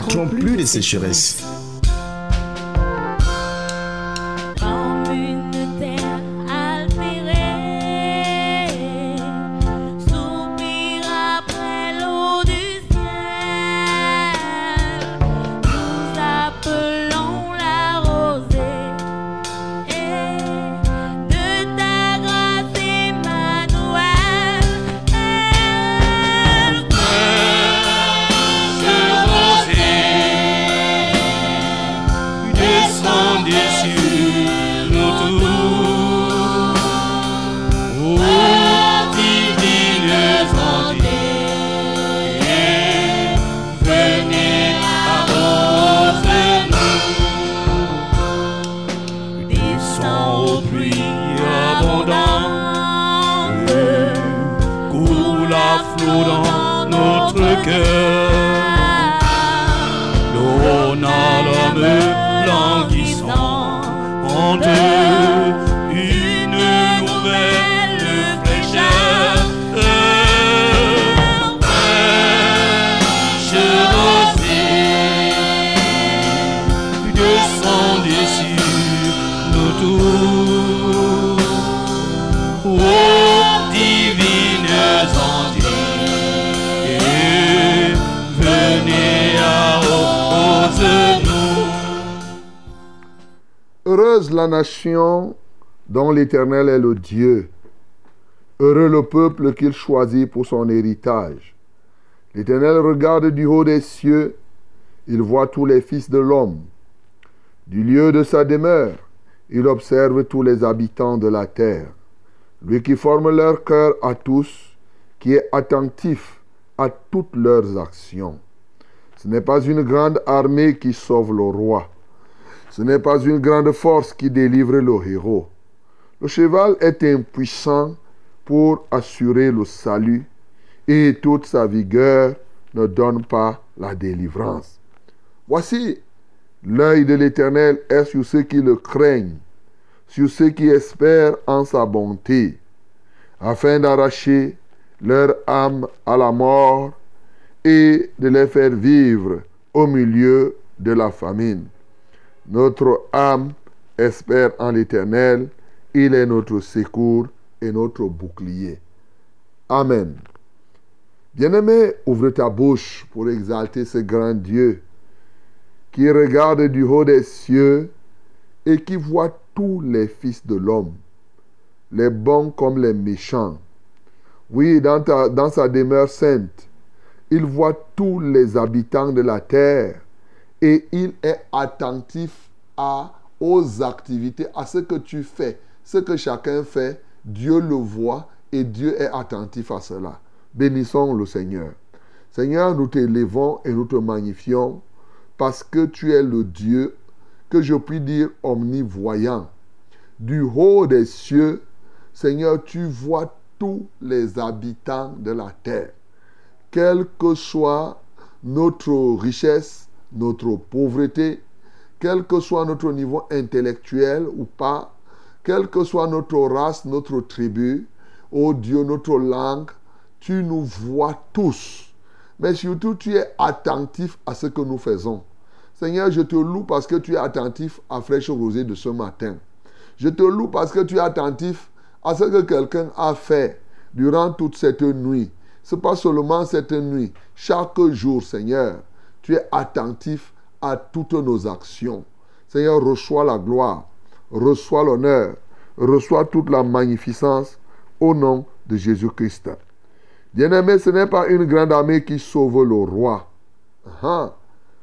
connaîtront plus de sécheresse. l'Éternel est le Dieu. Heureux le peuple qu'il choisit pour son héritage. L'Éternel regarde du haut des cieux, il voit tous les fils de l'homme. Du lieu de sa demeure, il observe tous les habitants de la terre. Lui qui forme leur cœur à tous, qui est attentif à toutes leurs actions. Ce n'est pas une grande armée qui sauve le roi ce n'est pas une grande force qui délivre le héros. Le cheval est impuissant pour assurer le salut et toute sa vigueur ne donne pas la délivrance. Voici, l'œil de l'Éternel est sur ceux qui le craignent, sur ceux qui espèrent en sa bonté, afin d'arracher leur âme à la mort et de les faire vivre au milieu de la famine. Notre âme espère en l'Éternel. Il est notre secours et notre bouclier. Amen. Bien-aimé, ouvre ta bouche pour exalter ce grand Dieu qui regarde du haut des cieux et qui voit tous les fils de l'homme, les bons comme les méchants. Oui, dans, dans sa demeure sainte, il voit tous les habitants de la terre et il est attentif aux activités, à ce que tu fais. Ce que chacun fait, Dieu le voit et Dieu est attentif à cela. Bénissons le Seigneur. Seigneur, nous t'élevons et nous te magnifions parce que tu es le Dieu que je puis dire omnivoyant. Du haut des cieux, Seigneur, tu vois tous les habitants de la terre. Quelle que soit notre richesse, notre pauvreté, quel que soit notre niveau intellectuel ou pas, quelle que soit notre race, notre tribu, oh Dieu, notre langue, tu nous vois tous. Mais surtout, tu es attentif à ce que nous faisons. Seigneur, je te loue parce que tu es attentif à Fraîche Rosée de ce matin. Je te loue parce que tu es attentif à ce que quelqu'un a fait durant toute cette nuit. Ce n'est pas seulement cette nuit. Chaque jour, Seigneur, tu es attentif à toutes nos actions. Seigneur, reçois la gloire, reçois l'honneur, reçois toute la magnificence au nom de Jésus-Christ. Bien-aimé, ce n'est pas une grande armée qui sauve le roi.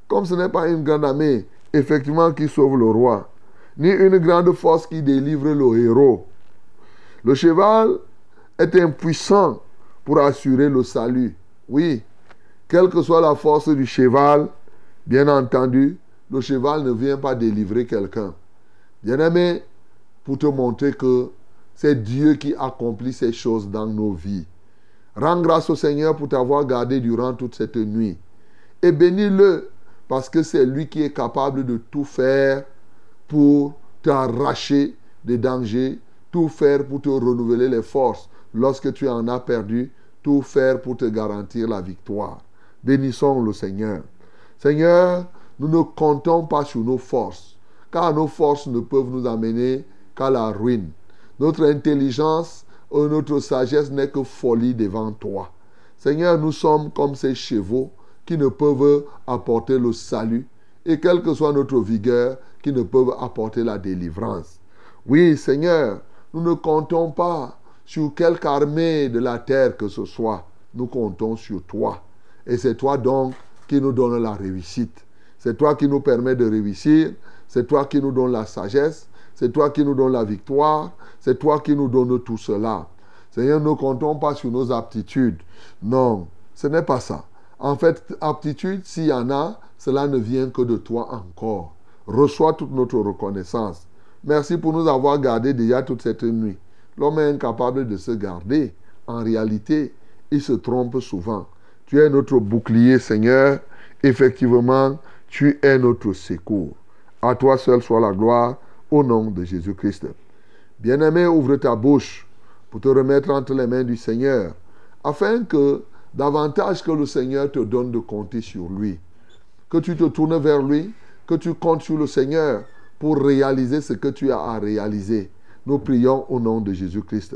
Comme ce n'est pas une grande armée, effectivement, qui sauve le roi, ni une grande force qui délivre le héros. Le cheval est impuissant pour assurer le salut. Oui, quelle que soit la force du cheval, Bien entendu, le cheval ne vient pas délivrer quelqu'un. Bien-aimé, pour te montrer que c'est Dieu qui accomplit ces choses dans nos vies. Rends grâce au Seigneur pour t'avoir gardé durant toute cette nuit. Et bénis-le parce que c'est lui qui est capable de tout faire pour t'arracher des dangers, tout faire pour te renouveler les forces lorsque tu en as perdu, tout faire pour te garantir la victoire. Bénissons le Seigneur. Seigneur, nous ne comptons pas sur nos forces, car nos forces ne peuvent nous amener qu'à la ruine. Notre intelligence et notre sagesse n'est que folie devant toi. Seigneur, nous sommes comme ces chevaux qui ne peuvent apporter le salut, et quelle que soit notre vigueur, qui ne peuvent apporter la délivrance. Oui, Seigneur, nous ne comptons pas sur quelque armée de la terre que ce soit. Nous comptons sur toi. Et c'est toi donc qui nous donne la réussite. C'est toi qui nous permet de réussir. C'est toi qui nous donne la sagesse. C'est toi qui nous donne la victoire. C'est toi qui nous donne tout cela. Seigneur, ne comptons pas sur nos aptitudes. Non, ce n'est pas ça. En fait, aptitude, s'il y en a, cela ne vient que de toi encore. Reçois toute notre reconnaissance. Merci pour nous avoir gardés déjà toute cette nuit. L'homme est incapable de se garder. En réalité, il se trompe souvent. Tu es notre bouclier, Seigneur. Effectivement, tu es notre secours. À toi seul soit la gloire, au nom de Jésus-Christ. Bien-aimé, ouvre ta bouche pour te remettre entre les mains du Seigneur, afin que davantage que le Seigneur te donne de compter sur lui, que tu te tournes vers lui, que tu comptes sur le Seigneur pour réaliser ce que tu as à réaliser. Nous prions au nom de Jésus-Christ.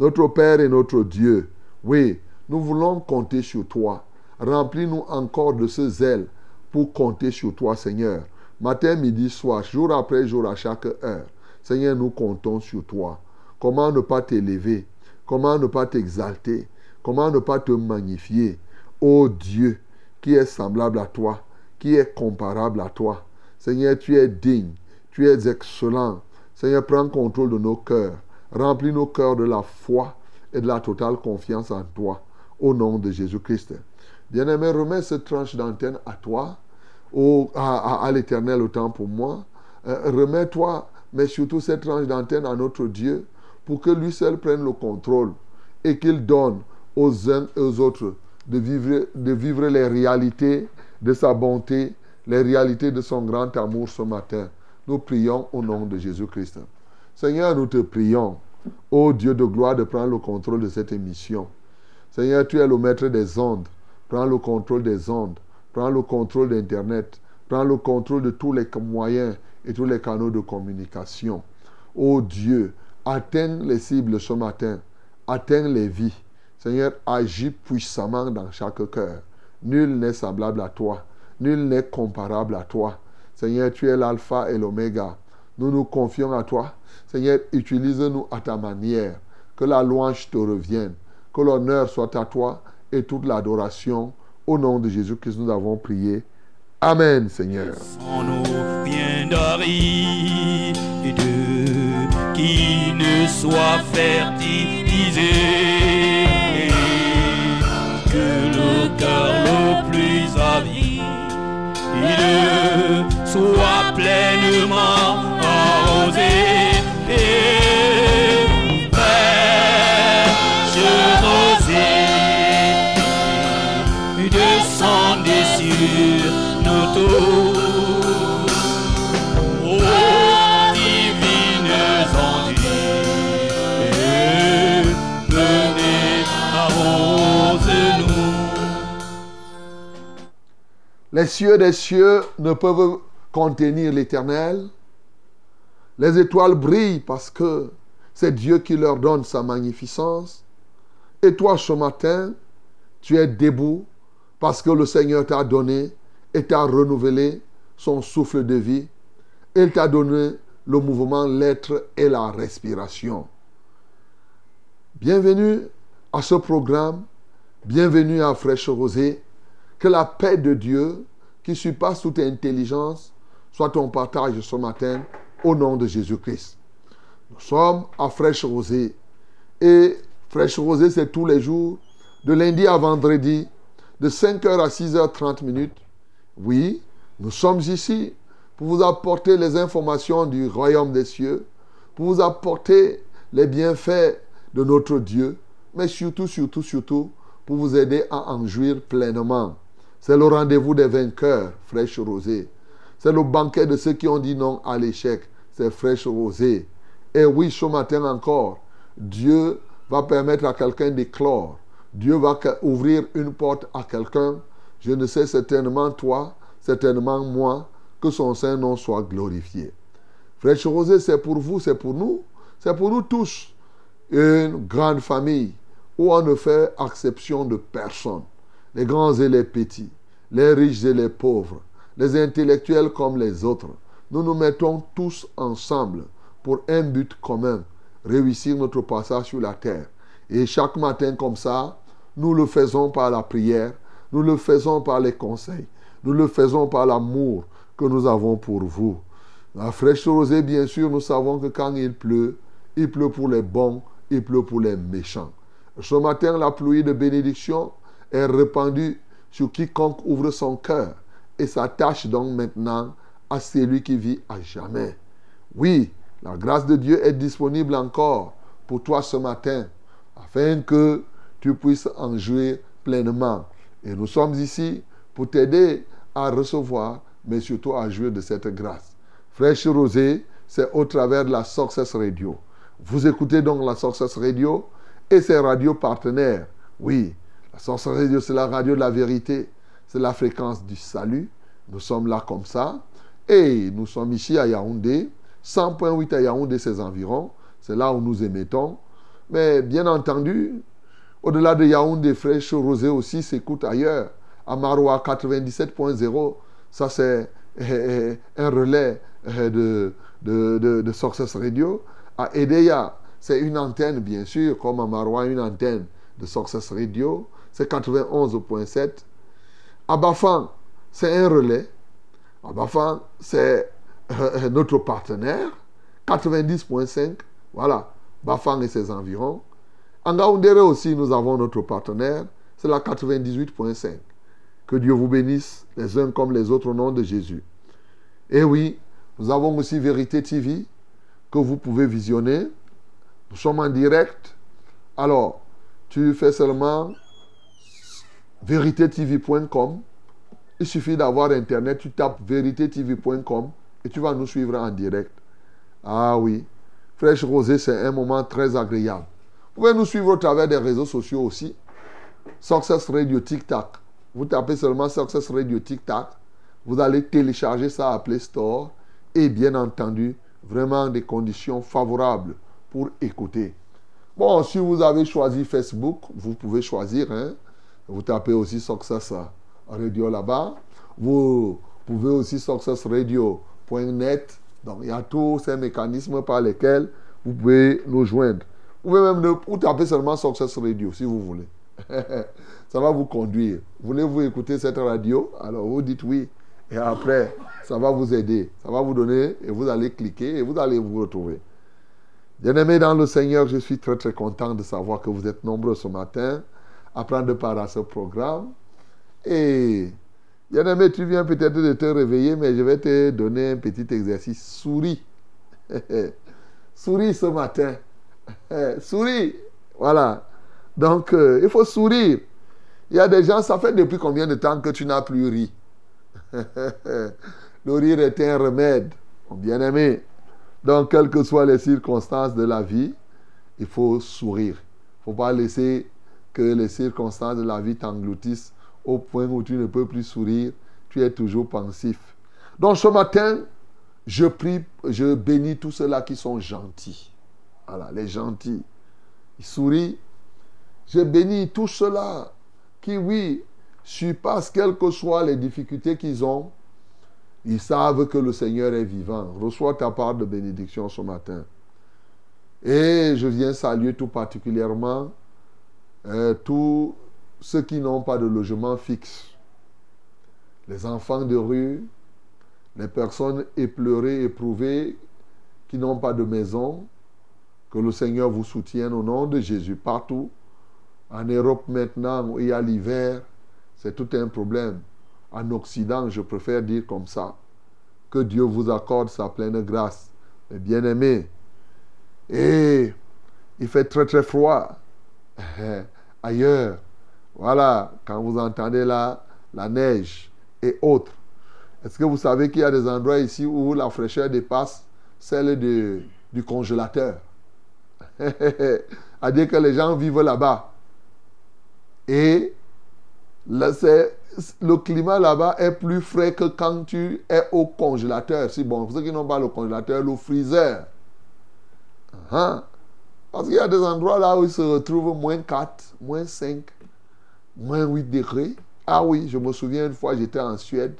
Notre Père et notre Dieu, oui, nous voulons compter sur toi. Remplis-nous encore de ce zèle pour compter sur toi, Seigneur. Matin, midi, soir, jour après jour, à chaque heure. Seigneur, nous comptons sur toi. Comment ne pas t'élever? Comment ne pas t'exalter? Comment ne pas te magnifier? Ô Dieu, qui est semblable à toi, qui est comparable à toi. Seigneur, tu es digne, tu es excellent, Seigneur, prends contrôle de nos cœurs. Remplis nos cœurs de la foi et de la totale confiance en toi. Au nom de Jésus-Christ. Bien-aimé, remets cette tranche d'antenne à toi, à, l'éternel autant pour moi. Euh, remets-toi, mais surtout cette tranche d'antenne à notre Dieu, pour que lui seul prenne le contrôle et qu'il donne aux uns et aux autres de vivre les réalités de sa bonté, les réalités de son grand amour ce matin. Nous prions au nom de Jésus-Christ. Seigneur, nous te prions, ô Dieu de gloire, de prendre le contrôle de cette émission. Seigneur, tu es le maître des ondes. Prends le contrôle des ondes. Prends le contrôle d'Internet. Prends le contrôle de tous les moyens et tous les canaux de communication. Ô Dieu, atteins les cibles ce matin. Atteins les vies. Seigneur, agis puissamment dans chaque cœur. Nul n'est semblable à toi. Nul n'est comparable à toi. Seigneur, tu es l'alpha et l'oméga. Nous nous confions à toi. Seigneur, utilise-nous à ta manière. Que la louange te revienne. Que l'honneur soit à toi et toute l'adoration. Au nom de Jésus-Christ, nous avons prié. Amen, Seigneur. qui ne soit fertilisé. Que le cœur le plus avide soit pleinement Les cieux des cieux ne peuvent contenir l'éternel. Les étoiles brillent parce que c'est Dieu qui leur donne sa magnificence. Et toi, ce matin, tu es debout parce que le Seigneur t'a donné et t'a renouvelé son souffle de vie. Il t'a donné le mouvement, l'être et la respiration. Bienvenue à ce programme. Bienvenue à Fraîche Rosée. Que la paix de Dieu, qui surpasse toute intelligence, soit ton partage ce matin au nom de Jésus-Christ. Nous sommes à Fraîche Rosée. Et Fraîche Rosée, c'est tous les jours, de lundi à vendredi, de 5h à 6h30 minutes. Oui, Nous sommes ici pour vous apporter les informations du royaume des cieux, pour vous apporter les bienfaits de notre Dieu, mais surtout, surtout, surtout, pour vous aider à en jouir pleinement. C'est le rendez-vous des vainqueurs, fraîche rosée. C'est le banquet de ceux qui ont dit non à l'échec, c'est fraîche rosée. Et oui, ce matin encore, Dieu va permettre à quelqu'un d'éclore. Dieu va ouvrir une porte à quelqu'un. Je ne sais certainement toi, certainement moi, que son Saint-Nom soit glorifié. Fraîche Rosée, c'est pour vous, c'est pour nous, c'est pour nous tous. Une grande famille où on ne fait exception de personne. Les grands et les petits, les riches et les pauvres, les intellectuels comme les autres. Nous nous mettons tous ensemble pour un but commun, réussir notre passage sur la terre. Et chaque matin comme ça, nous le faisons par la prière, nous le faisons par les conseils, nous le faisons par l'amour que nous avons pour vous. La fraîche rosée, bien sûr, nous savons que quand il pleut, il pleut pour les bons, il pleut pour les méchants. Ce matin, la pluie de bénédiction est répandue sur quiconque ouvre son cœur et s'attache donc maintenant à celui qui vit à jamais. Oui, la grâce de Dieu est disponible encore pour toi ce matin afin que tu puisses en jouir pleinement. Et nous sommes ici pour t'aider à recevoir, mais surtout à jouir de cette grâce. Fraîche Rosée, c'est au travers de la Success Radio. Vous écoutez donc la Success Radio et ses radios partenaires. Oui, la Radio, c'est la radio de la vérité. C'est la fréquence du salut. Nous sommes là comme ça. Et nous sommes ici à Yaoundé, 100.8 à Yaoundé, ses environs. C'est là où nous émettons. Mais bien entendu, au-delà de Yaoundé, Fraîche Rosée aussi s'écoute ailleurs. À Maroua 97.0, ça c'est eh, eh, un relais eh, de, de, Radio. À Edeya, c'est une antenne, bien sûr, comme à Maroua, une antenne de Success Radio. C'est 91.7. À Bafan, c'est un relais. À Bafan, c'est euh, notre partenaire. 90.5. Voilà. Bafan et ses environs. En Gaoundéré aussi, nous avons notre partenaire. C'est la 98.5. Que Dieu vous bénisse les uns comme les autres au nom de Jésus. Et oui, nous avons aussi Vérité TV que vous pouvez visionner. Nous sommes en direct. Alors, tu fais seulement véritétv.com. Il suffit d'avoir Internet, tu tapes véritétv.com et tu vas nous suivre en direct. Ah oui, Fraîche Rosée, c'est un moment très agréable. Vous pouvez nous suivre au travers des réseaux sociaux aussi. Success Radio TikTok. Vous tapez seulement Success Radio TikTok. Vous allez télécharger ça à Play Store. Et bien entendu, vraiment des conditions favorables pour écouter. Bon, si vous avez choisi Facebook, vous pouvez choisir. Hein? Vous tapez aussi Success Radio là-bas. Vous pouvez aussi successradio.net. Donc, il y a tous ces mécanismes par lesquels vous pouvez nous joindre. Vous pouvez même taper seulement Success Radio si vous voulez. ça va vous conduire. Voulez-vous écouter cette radio? Alors, vous dites oui. Et après, ça va vous aider. Ça va vous donner et vous allez cliquer et vous allez vous retrouver. Bien-aimés dans le Seigneur, je suis très très content de savoir que vous êtes nombreux ce matin à prendre part à ce programme. Et bien-aimé, tu viens peut-être de te réveiller, mais je vais te donner un petit exercice. Souris. Souris ce matin. Souris. Voilà. Donc, euh, il faut sourire. Il y a des gens, ça fait depuis combien de temps que tu n'as plus ri? Le rire est un remède, bien-aimé. Donc, quelles que soient les circonstances de la vie, il faut sourire. Il ne faut pas laisser que les circonstances de la vie t'engloutissent au point où tu ne peux plus sourire. Tu es toujours pensif. Donc, ce matin, je prie, je bénis tous ceux-là qui sont gentils. Voilà, les gentils. Ils sourient. Je bénis tous ceux-là qui, oui, surpassent quelles que soient les difficultés qu'ils ont. Ils savent que le Seigneur est vivant. Reçois ta part de bénédiction ce matin. Et je viens saluer tout particulièrement euh, tous ceux qui n'ont pas de logement fixe. Les enfants de rue, les personnes éplorées, éprouvées, qui n'ont pas de maison. Que le Seigneur vous soutienne au nom de Jésus partout. En Europe maintenant, où il y a l'hiver, c'est tout un problème. en Occident, je préfère dire comme ça. Que Dieu vous accorde sa pleine grâce. Mais bien aimé, et il fait très très froid ailleurs. Voilà, quand vous entendez là, la neige et autres. Est-ce que vous savez qu'il y a des endroits ici où la fraîcheur dépasse celle de, du congélateur? À dire que les gens vivent là-bas. Et le climat là-bas est plus frais que quand tu es au congélateur. Si bon, pour ceux qui n'ont pas le congélateur, le freezer. Hein? Parce qu'il y a des endroits là où il se retrouve moins 4, moins 5, moins 8 degrés. Ah oui, je me souviens une fois, j'étais en Suède,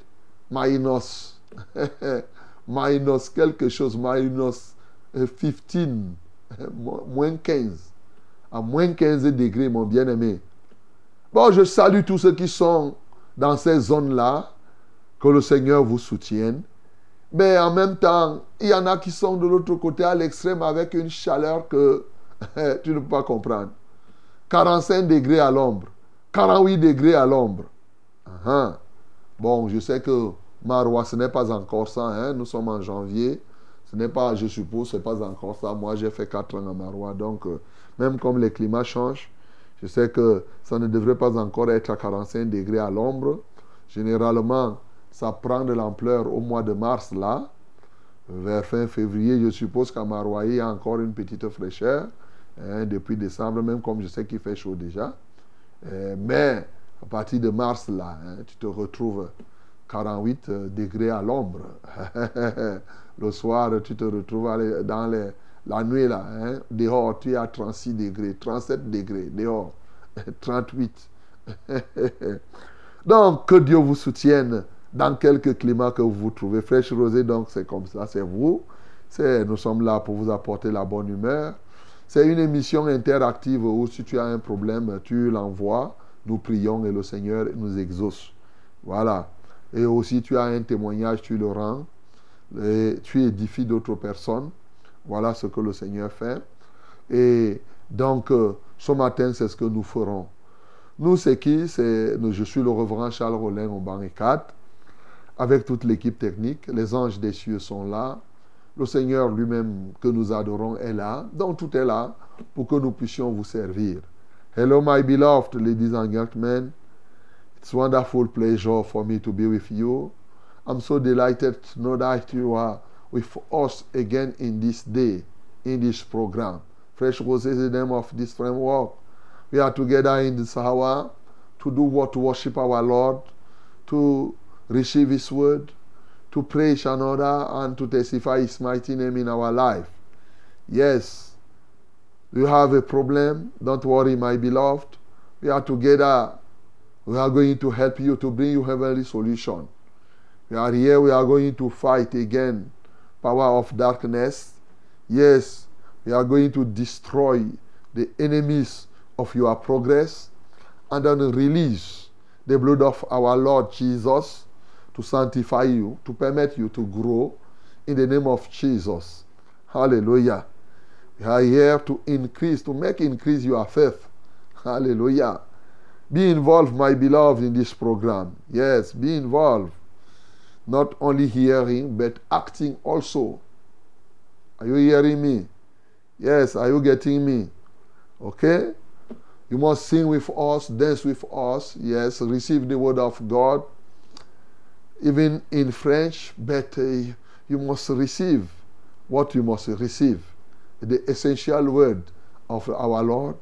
minus, minus quelque chose, minus 15, moins 15, à moins 15 degrés, mon bien-aimé. Bon, je salue tous ceux qui sont dans ces zones-là, que le Seigneur vous soutienne. Mais en même temps, il y en a qui sont de l'autre côté à l'extrême avec une chaleur que tu ne peux pas comprendre. 45 degrés à l'ombre, 48 degrés à l'ombre. Bon, je sais que Marois, ce n'est pas encore ça. Hein? Nous sommes en janvier. Ce n'est pas, je suppose, ce n'est pas encore ça. Moi, j'ai fait 4 ans à Marois. Donc, euh, même comme les climats changent, je sais que ça ne devrait pas encore être à 45 degrés à l'ombre. Généralement, ça prend de l'ampleur au mois de mars, là. Vers fin février, je suppose qu'à Marois, il y a encore une petite fraîcheur. Hein, depuis décembre, même comme je sais qu'il fait chaud déjà. Euh, mais à partir de mars, là, hein, tu te retrouves 48 euh, degrés à l'ombre. Le soir, tu te retrouves dans la nuit, là, hein, dehors, tu es à 36 degrés, 37 degrés, dehors, 38. donc, que Dieu vous soutienne dans quelque climat que vous vous trouvez. Fraîche rosée, donc, c'est comme ça, c'est vous. Nous sommes là pour vous apporter la bonne humeur. C'est une émission interactive où si tu as un problème, tu l'envoies, nous prions et le Seigneur nous exauce. Voilà. Et aussi, tu as un témoignage, tu le rends. Tu édifies d'autres personnes. Voilà ce que le Seigneur fait. Et donc, euh, ce matin, c'est ce que nous ferons. Nous, c'est qui? Je suis le reverend Charles Rollin au banc 4, avec toute l'équipe technique. Les anges des cieux sont là. Le Seigneur lui-même que nous adorons est là. Donc tout est là pour que nous puissions vous servir. Hello, my beloved ladies and gentlemen. It's wonderful pleasure for me to be with you. I'm so delighted to know that you are with us again in this day, in this program. Fresh Rose is the name of this framework. We are together in this hour to do what? To worship our Lord, to receive His word, to praise another and to testify His mighty name in our life. Yes, you have a problem. Don't worry, my beloved. We are together. We are going to help you to bring you heavenly solution. We are here. We are going to fight again power of darkness. Yes, we are going to destroy the enemies of your progress and then release the blood of our Lord Jesus to sanctify you, to permit you to grow in the name of Jesus. Hallelujah. We are here to increase, to make increase your faith. Hallelujah. Be involved, my beloved, in this program. Yes, be involved. Not only hearing, but acting also. Are you hearing me? Yes, are you getting me? Okay? You must sing with us, dance with us. Yes, receive the word of God even in French, but you must receive what you must receive the essential word of our Lord.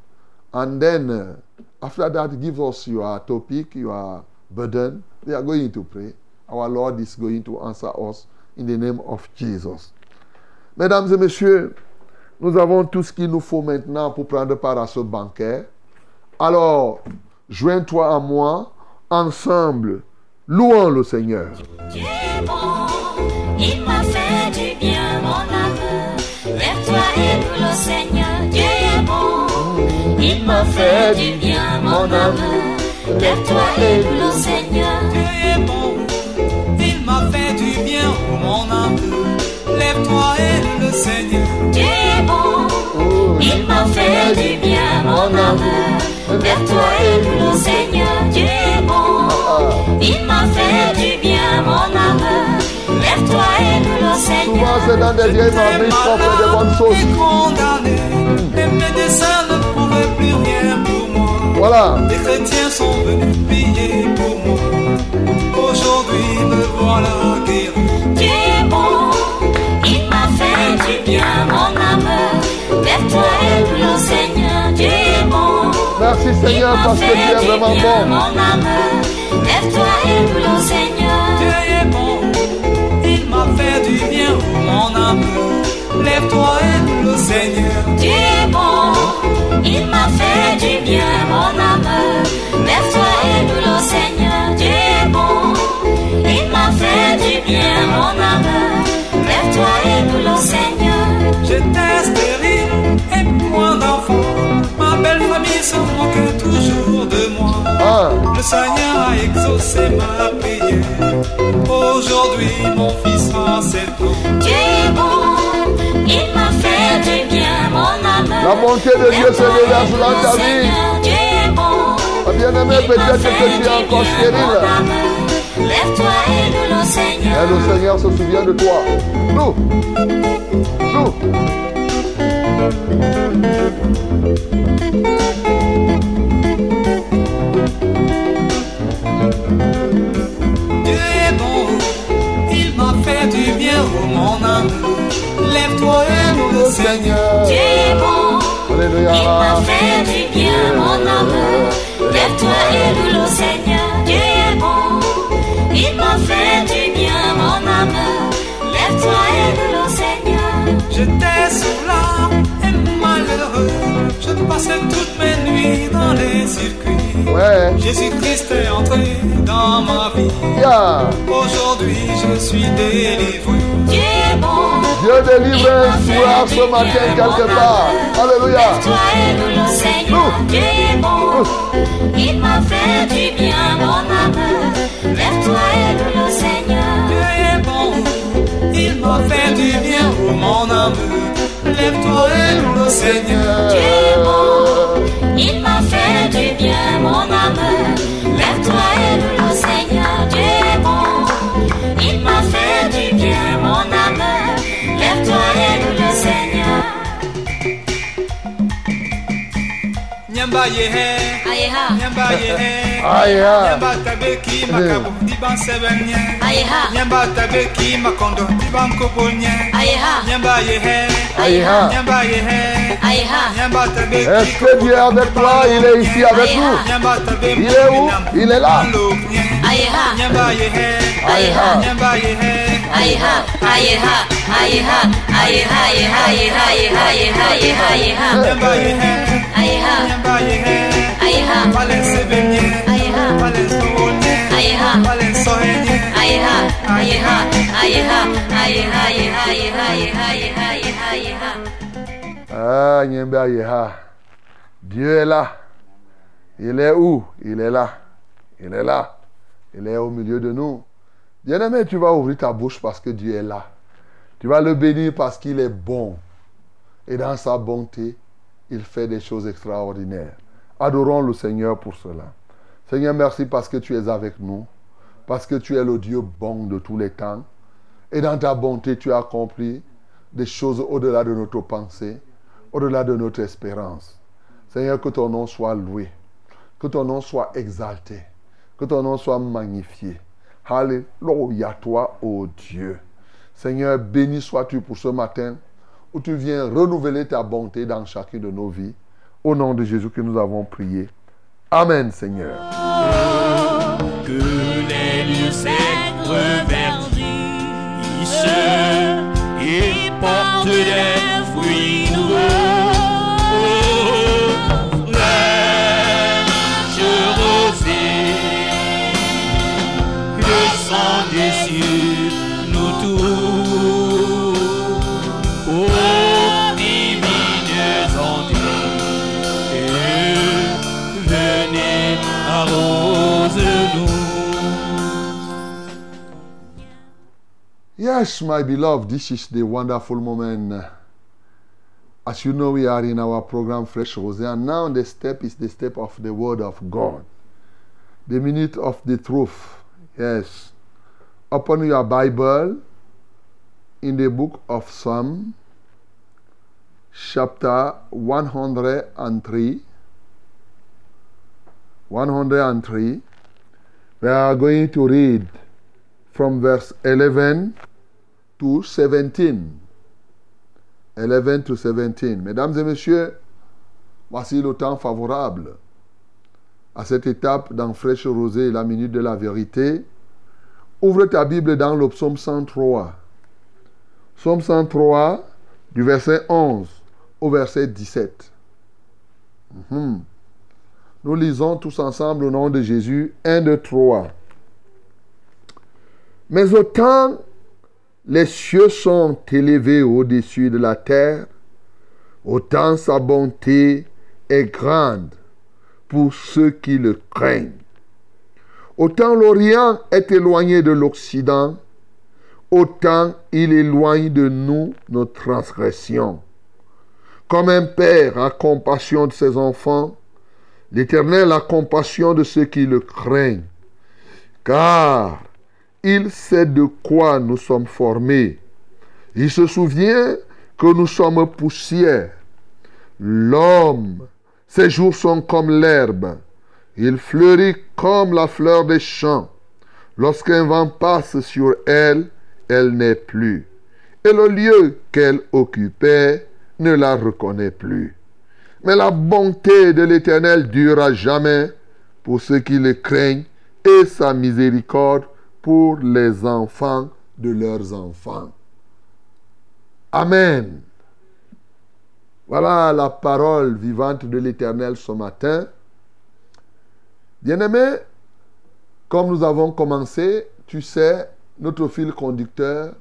And then, uh, after that, give us your topic, your burden. We are going to pray. Our Lord is going to answer us in the name of Jesus. Mesdames et messieurs, nous avons tout ce qu'il nous faut maintenant pour prendre part à ce banquet. Alors, joins-toi à moi, ensemble, Louons le Seigneur. Dieu est bon, il m'a fait du bien, mon âme. Lève-toi et loue le Seigneur. Dieu est bon, il m'a fait du bien, mon âme. Lève-toi et loue le Seigneur. Dieu est bon, il m'a fait du bien, mon âme. Lève-toi et loue le Seigneur. Dieu est bon, il m'a fait du bien, mon âme. Lève-toi et loue le Il m'a fait du bien, mon âme. Lève-toi et loue le Souvent, Seigneur. c'est dans des vieilles matrices qu'on fait des bonnes et choses. condamné. Les médecins ne pouvaient plus rien pour moi. Voilà. Les chrétiens sont venus prier pour moi. Aujourd'hui, me voilà guéri. Dieu est bon, il m'a fait du bien, mon âme. Lève-toi et loue le Seigneur. Dieu est bon. Merci Seigneur parce que tu fait es vraiment bon. mon âme. Lève-toi et loue le Seigneur. Dieu est bon, il m'a fait du bien, mon âme. Lève-toi et loue le Seigneur. Dieu est bon, il m'a fait du bien, mon âme. Lève-toi et loue le Seigneur. Dieu est bon, il m'a fait du bien, mon âme. Lève-toi et loue le Seigneur. J'étais stérile et point d'enfant. Ma belle famille se moquait toujours. Ah, Le Seigneur a exaucé ma prière. Aujourd'hui, mon fils a sept ans. Dieu est bon, il m'a fait du bien, mon âme. La bonté de Dieu se déverse dans ta vie. Dieu est bon. Il m'a peut-être fait que tu es encore bien, stérile. mon âme. Lève-toi et loue le Seigneur. Et le Seigneur se souvient de toi. Nous. Nous. Dieu est bon, il m'a fait du bien, oh mon âme. Lève-toi et le Seigneur. Dieu est bon, il m'a fait du bien, mon âme. Lève-toi et le Seigneur. Je passais toutes mes nuits dans les circuits. Ouais. Jésus-Christ est entré dans ma vie. Yeah. Aujourd'hui, je suis délivré. Dieu est bon? Dieu délivre un soir ce matin quelque part. Alléluia. Lève-toi Seigneur. Dieu est bon, il m'a fait du bien, mon âme. Lève-toi et loue le Seigneur. Dieu est bon, il m'a fait du bien, oh mon âme. Seigneur. Dieu est bon, il m'a fait du bien, mon âme. Lève-toi et loue le Seigneur. Dieu est bon, il m'a fait du bien, mon âme. Lève-toi et loue le Seigneur. Nyamba yehe, Aïe-ha, nyamba yehe. Nyamba tabeki makabo, diban sebenye. aïe-ha, Nyamba tabeki makondo, aïe-ha, Nyamba yehe, Aïe-ha. nyamba yehe. aïe-ha. Nyamba tabeki Est-ce que Dieu est avec toi Il est ici avec nous. Il est où Il est là. Aïe-ha, Nyamba yehe, Aïe-ha. nyamba yehe. aïe-ha, aïe-ha, aïe-ha, aïe-ha, aïe-ha, aïe-ha, aïe-ha, aïe-ha, aïe-ha. Nyamba yehe, Aïe-ha, nyamba yehe. aïe-ha, Valense benye, aïe-ha, valense Ah. Dieu est là. Il est où Il est là. Il est là. Il est au milieu de nous. Bien-aimé, tu vas ouvrir ta bouche parce que Dieu est là. Tu vas le bénir parce qu'il est bon. Et dans sa bonté, il fait des choses extraordinaires. Adorons le Seigneur pour cela. Seigneur, merci parce que tu es avec nous. Parce que tu es le Dieu bon de tous les temps. Et dans ta bonté, tu as accompli des choses au-delà de notre pensée, au-delà de notre espérance. Seigneur, que ton nom soit loué, que ton nom soit exalté, que ton nom soit magnifié. Alléluia, toi, ô Dieu. Seigneur, béni sois-tu pour ce matin où tu viens renouveler ta bonté dans chacune de nos vies. Au nom de Jésus que nous avons prié. Amen, Seigneur. que les lieux secs reverdissent et portent des fruits nouveaux. Fraîche rosée, descendez Yes, my beloved, this is the wonderful moment. As you know, we are in our program Fresh Rose, and now the step is the step of the Word of God. The minute of the truth. Yes. Open your Bible in the book of Psalm, chapter 103. 103. We are going to read from verse 11 to 17. 11 to 17. Mesdames et messieurs, voici le temps favorable à cette étape dans Fraîche Rosée, la minute de la vérité. Ouvre ta Bible dans le psaume 103. Psaume 103, du verset 11 au verset 17. Mhm. Nous lisons tous ensemble au nom de Jésus. 1, 2, 3. Mais autant les cieux sont élevés au-dessus de la terre, autant sa bonté est grande pour ceux qui le craignent. Autant l'Orient est éloigné de l'Occident, autant il éloigne de nous nos transgressions. Comme un père a compassion de ses enfants, l'Éternel a compassion de ceux qui le craignent, car il sait de quoi nous sommes formés. Il se souvient que nous sommes poussière. L'homme, ses jours sont comme l'herbe. Il fleurit comme la fleur des champs. Lorsqu'un vent passe sur elle, elle n'est plus. Et le lieu qu'elle occupait ne la reconnaît plus. Mais la bonté de l'Éternel dure jamais pour ceux qui le craignent et sa miséricorde pour les enfants de leurs enfants. Amen. Voilà la parole vivante de l'Éternel ce matin. Bien-aimés, comme nous avons commencé, tu sais, notre fil conducteur,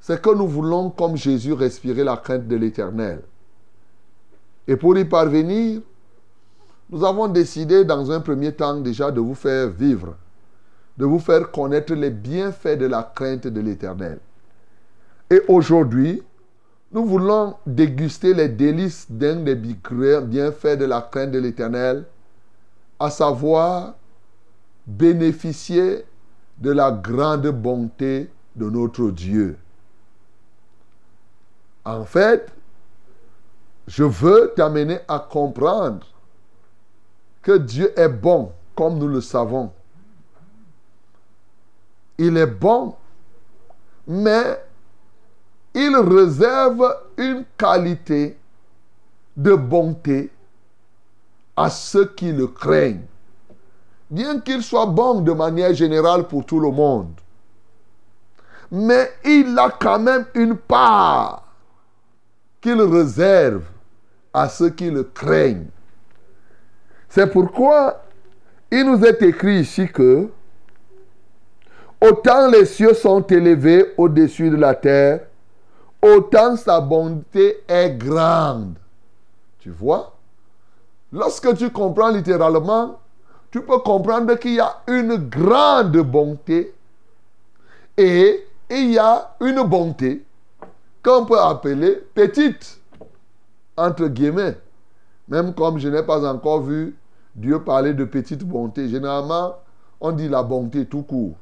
c'est que nous voulons, comme Jésus, respirer la crainte de l'Éternel. Et pour y parvenir, nous avons décidé dans un premier temps déjà de vous faire vivre, de vous faire connaître les bienfaits de la crainte de l'Éternel. Et aujourd'hui, nous voulons déguster les délices d'un des bienfaits de la crainte de l'Éternel, à savoir bénéficier de la grande bonté de notre Dieu. En fait, je veux t'amener à comprendre que Dieu est bon, comme nous le savons. Il est bon, mais il réserve une qualité de bonté à ceux qui le craignent. Bien qu'il soit bon de manière générale pour tout le monde. Mais il a quand même une part qu'il réserve à ceux qui le craignent. C'est pourquoi il nous est écrit ici que autant les cieux sont élevés au-dessus de la terre, autant sa bonté est grande. Tu vois? Lorsque tu comprends littéralement, tu peux comprendre qu'il y a une grande bonté et il y a une bonté qu'on peut appeler petite, entre guillemets. Même comme je n'ai pas encore vu Dieu parler de petite bonté. Généralement, on dit la bonté tout court.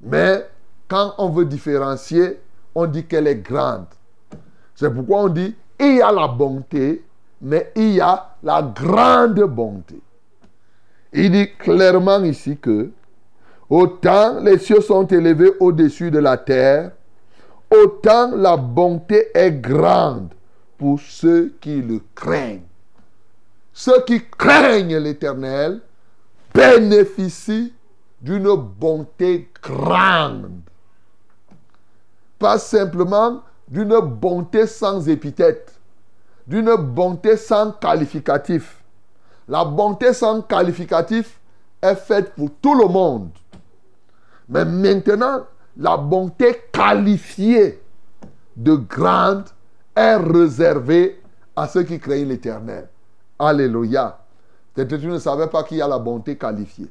Mais quand on veut différencier, on dit qu'elle est grande. C'est pourquoi on dit, il y a la bonté, mais il y a la grande bonté. Il dit clairement ici que autant les cieux sont élevés au-dessus de la terre, autant la bonté est grande pour ceux qui le craignent. Ceux qui craignent l'Éternel bénéficient d'une bonté grande. Pas simplement d'une bonté sans épithète, d'une bonté sans qualificatif. La bonté sans qualificatif est faite pour tout le monde. Mais maintenant, la bonté qualifiée de grande est réservée à ceux qui craignent l'Éternel. Alléluia. Peut-être tu ne savais pas qu'il y a la bonté qualifiée.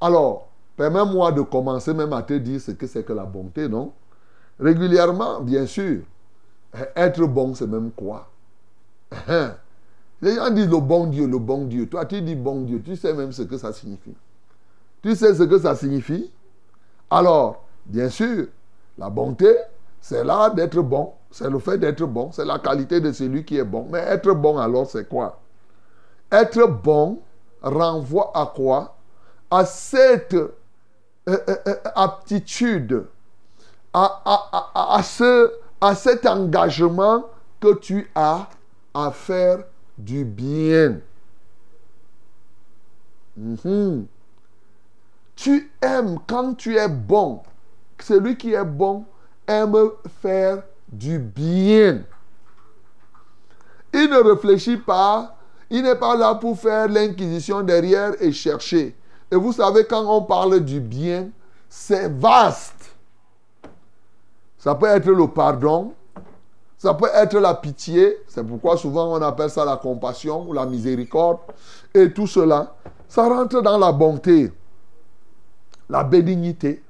Alors, permets-moi de commencer même à te dire ce que c'est que la bonté, non? Régulièrement, bien sûr. Être bon, c'est même quoi? Les gens disent le bon Dieu, le bon Dieu. Toi, tu dis bon Dieu, tu sais même ce que ça signifie. Tu sais ce que ça signifie? Alors, bien sûr, la bonté, c'est là d'être bon. C'est le fait d'être bon. C'est la qualité de celui qui est bon. Mais être bon, alors, c'est quoi? Être bon renvoie à quoi? À cette euh, euh, euh, aptitude, à, à- à- à ce, à cet engagement que tu as à faire du bien. Mhm. Tu aimes quand tu es bon. Celui qui est bon aime faire du bien. Il ne réfléchit pas. Il n'est pas là pour faire l'inquisition derrière et chercher. Et vous savez, quand on parle du bien, c'est vaste. Ça peut être le pardon. Ça peut être la pitié. C'est pourquoi souvent on appelle ça la compassion ou la miséricorde. Et tout cela, ça rentre dans la bonté, la bénignité.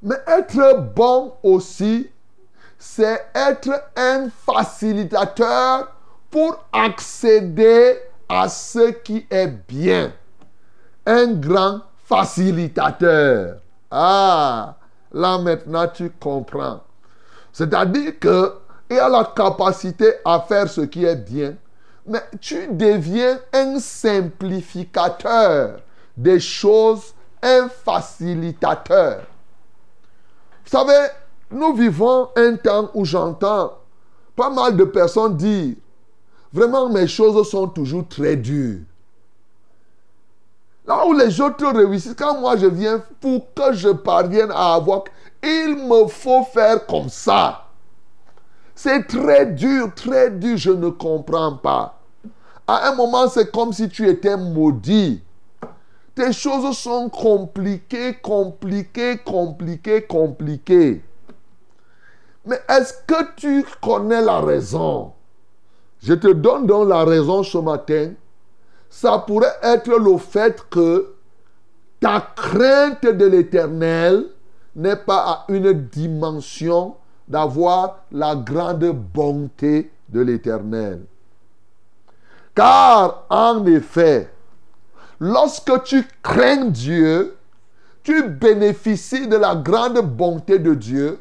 Mais être bon aussi, c'est être un facilitateur pour accéder à ce qui est bien. Un grand facilitateur. Ah, là maintenant tu comprends. C'est-à-dire que il a la capacité à faire ce qui est bien, mais tu deviens un simplificateur des choses, un facilitateur. Vous savez, nous vivons un temps où j'entends pas mal de personnes dire, vraiment mes choses sont toujours très dures. Où les autres réussissent, quand moi je viens pour que je parvienne à avoir, il me faut faire comme ça. C'est très dur, très dur, je ne comprends pas. À un moment, c'est comme si tu étais maudit. Tes choses sont compliquées, compliquées, compliquées, compliquées. Mais est-ce que tu connais la raison? Je te donne donc la raison ce matin. Ça pourrait être le fait que ta crainte de l'éternel n'est pas à une dimension d'avoir la grande bonté de l'éternel. Car en effet, lorsque tu crains Dieu, tu bénéficies de la grande bonté de Dieu.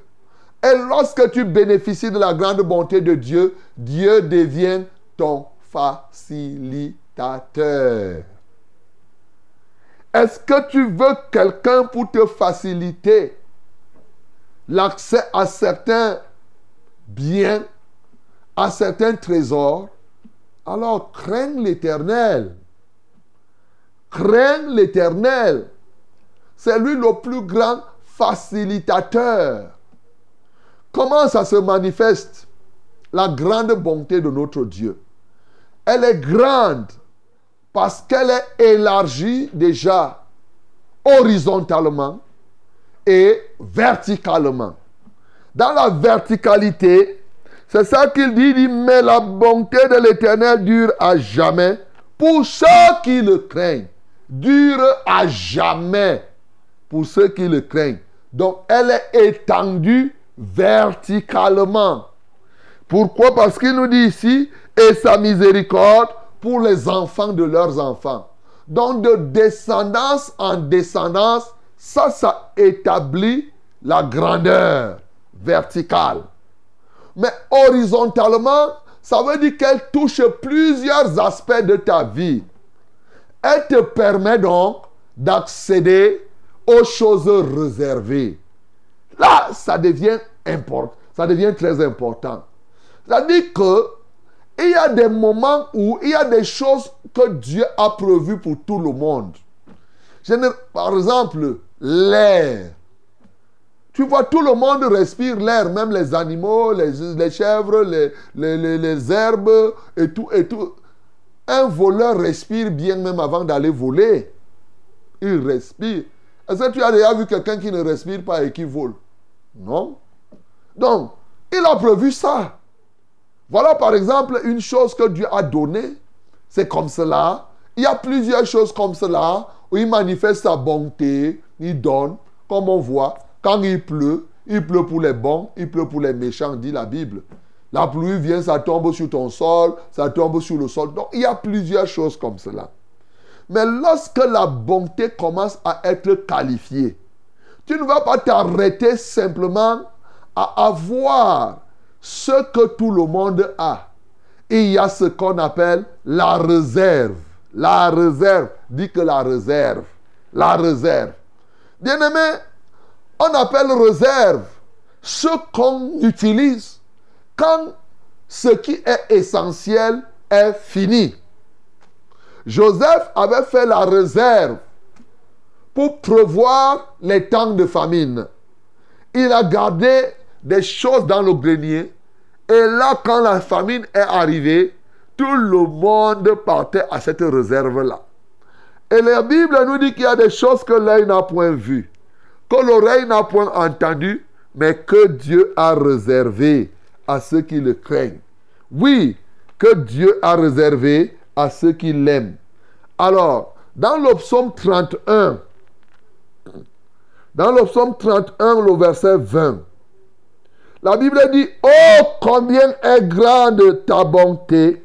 Et lorsque tu bénéficies de la grande bonté de Dieu, Dieu devient ton facilitateur. Est-ce que tu veux quelqu'un pour te faciliter l'accès à certains biens, à certains trésors? Alors crains l'Éternel. Crains l'Éternel. C'est lui le plus grand facilitateur. Comment ça se manifeste? La grande bonté de notre Dieu. Elle est grande parce qu'elle est élargie déjà horizontalement et verticalement. Dans la verticalité, c'est ça qu'il dit, il dit, mais la bonté de l'Éternel dure à jamais pour ceux qui le craignent. Dure à jamais pour ceux qui le craignent. Donc, elle est étendue verticalement. Pourquoi? Parce qu'il nous dit ici, et sa miséricorde pour les enfants de leurs enfants. Donc, de descendance en descendance, ça, ça établit la grandeur verticale. Mais horizontalement, ça veut dire qu'elle touche plusieurs aspects de ta vie. Elle te permet donc d'accéder aux choses réservées. Là, ça devient important. Ça devient très important. C'est-à-dire que il y a des moments où il y a des choses que Dieu a prévues pour tout le monde. Par exemple, l'air. Tu vois, tout le monde respire l'air, même les animaux, les, chèvres, les, herbes et tout. Un voleur respire bien même avant d'aller voler. Il respire. Est-ce que tu as déjà vu quelqu'un qui ne respire pas et qui vole? Non. Donc, il a prévu ça. Voilà par exemple une chose que Dieu a donnée. C'est comme cela. Il y a plusieurs choses comme cela où il manifeste sa bonté, il donne, comme on voit. Quand il pleut, il pleut pour les bons, il pleut pour les méchants, dit la Bible. La pluie vient, ça tombe sur ton sol, ça tombe sur le sol. Donc il y a plusieurs choses comme cela. Mais lorsque la bonté commence à être qualifiée, tu ne vas pas t'arrêter simplement à avoir ce que tout le monde a. Il y a ce qu'on appelle la réserve. La réserve. Dit que la réserve. La réserve. Bien-aimé, on appelle réserve ce qu'on utilise quand ce qui est essentiel est fini. Joseph avait fait la réserve pour prévoir les temps de famine. Il a gardé des choses dans le grenier. Et là, quand la famine est arrivée, tout le monde partait à cette réserve-là. Et la Bible nous dit qu'il y a des choses que l'œil n'a point vues, que l'oreille n'a point entendues, mais que Dieu a réservé à ceux qui le craignent. Oui, que Dieu a réservé à ceux qui l'aiment. Alors, dans le psaume 31, dans le psaume 31, le verset 20, la Bible dit, Oh, combien est grande ta bonté,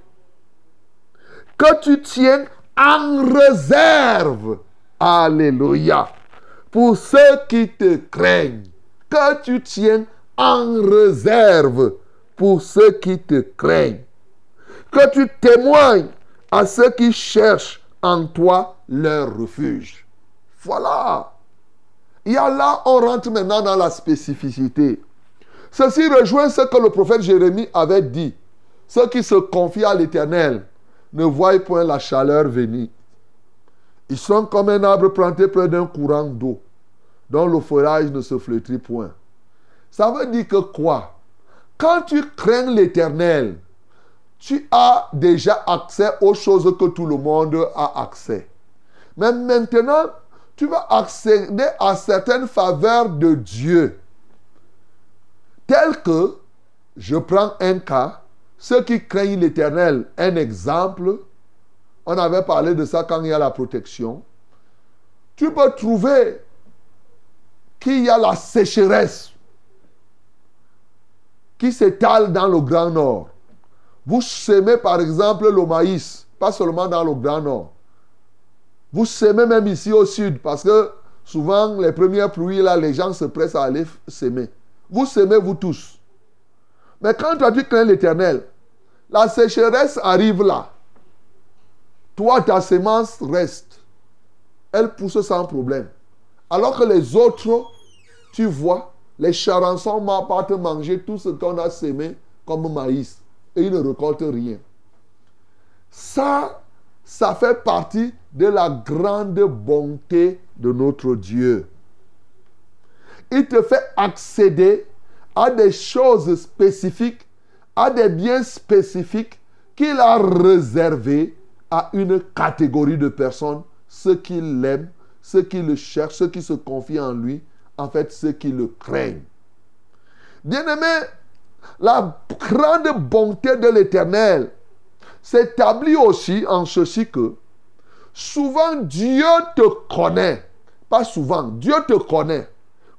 que tu tiens en réserve. Alléluia. Pour ceux qui te craignent, que tu tiens en réserve pour ceux qui te craignent. Que tu témoignes à ceux qui cherchent en toi leur refuge. Voilà. Et là, on rentre maintenant dans la spécificité. Ceci rejoint ce que le prophète Jérémie avait dit. Ceux qui se confient à l'Éternel ne voient point la chaleur venir. Ils sont comme un arbre planté près d'un courant d'eau, dont le feuillage ne se flétrit point. Ça veut dire que quoi? Quand tu crains l'Éternel, tu as déjà accès aux choses que tout le monde a accès. Mais maintenant, tu vas accéder à certaines faveurs de Dieu. Tel que, je prends un cas, ceux qui craignent l'Éternel, un exemple, on avait parlé de ça quand il y a la protection. Tu peux trouver qu'il y a la sécheresse qui s'étale dans le Grand Nord. Vous semez par exemple le maïs, pas seulement dans le Grand Nord. Vous semez même ici au sud, parce que souvent les premières pluies, là, les gens se pressent à aller semer. Vous semez, vous tous. Mais quand toi tu crains l'éternel, la sécheresse arrive là. Toi, ta semence reste. Elle pousse sans problème. Alors que les autres, tu vois, les charançons partent manger tout ce qu'on a semé comme maïs. Et ils ne récoltent rien. Ça, ça fait partie de la grande bonté de notre Dieu. Il te fait accéder à des choses spécifiques, à des biens spécifiques qu'il a réservés à une catégorie de personnes, ceux qui l'aiment, ceux qui le cherchent, ceux qui se confient en lui, en fait ceux qui le craignent. Bien-aimé, la grande bonté de l'Éternel s'établit aussi en ceci que souvent Dieu te connaît. Pas souvent, Dieu te connaît.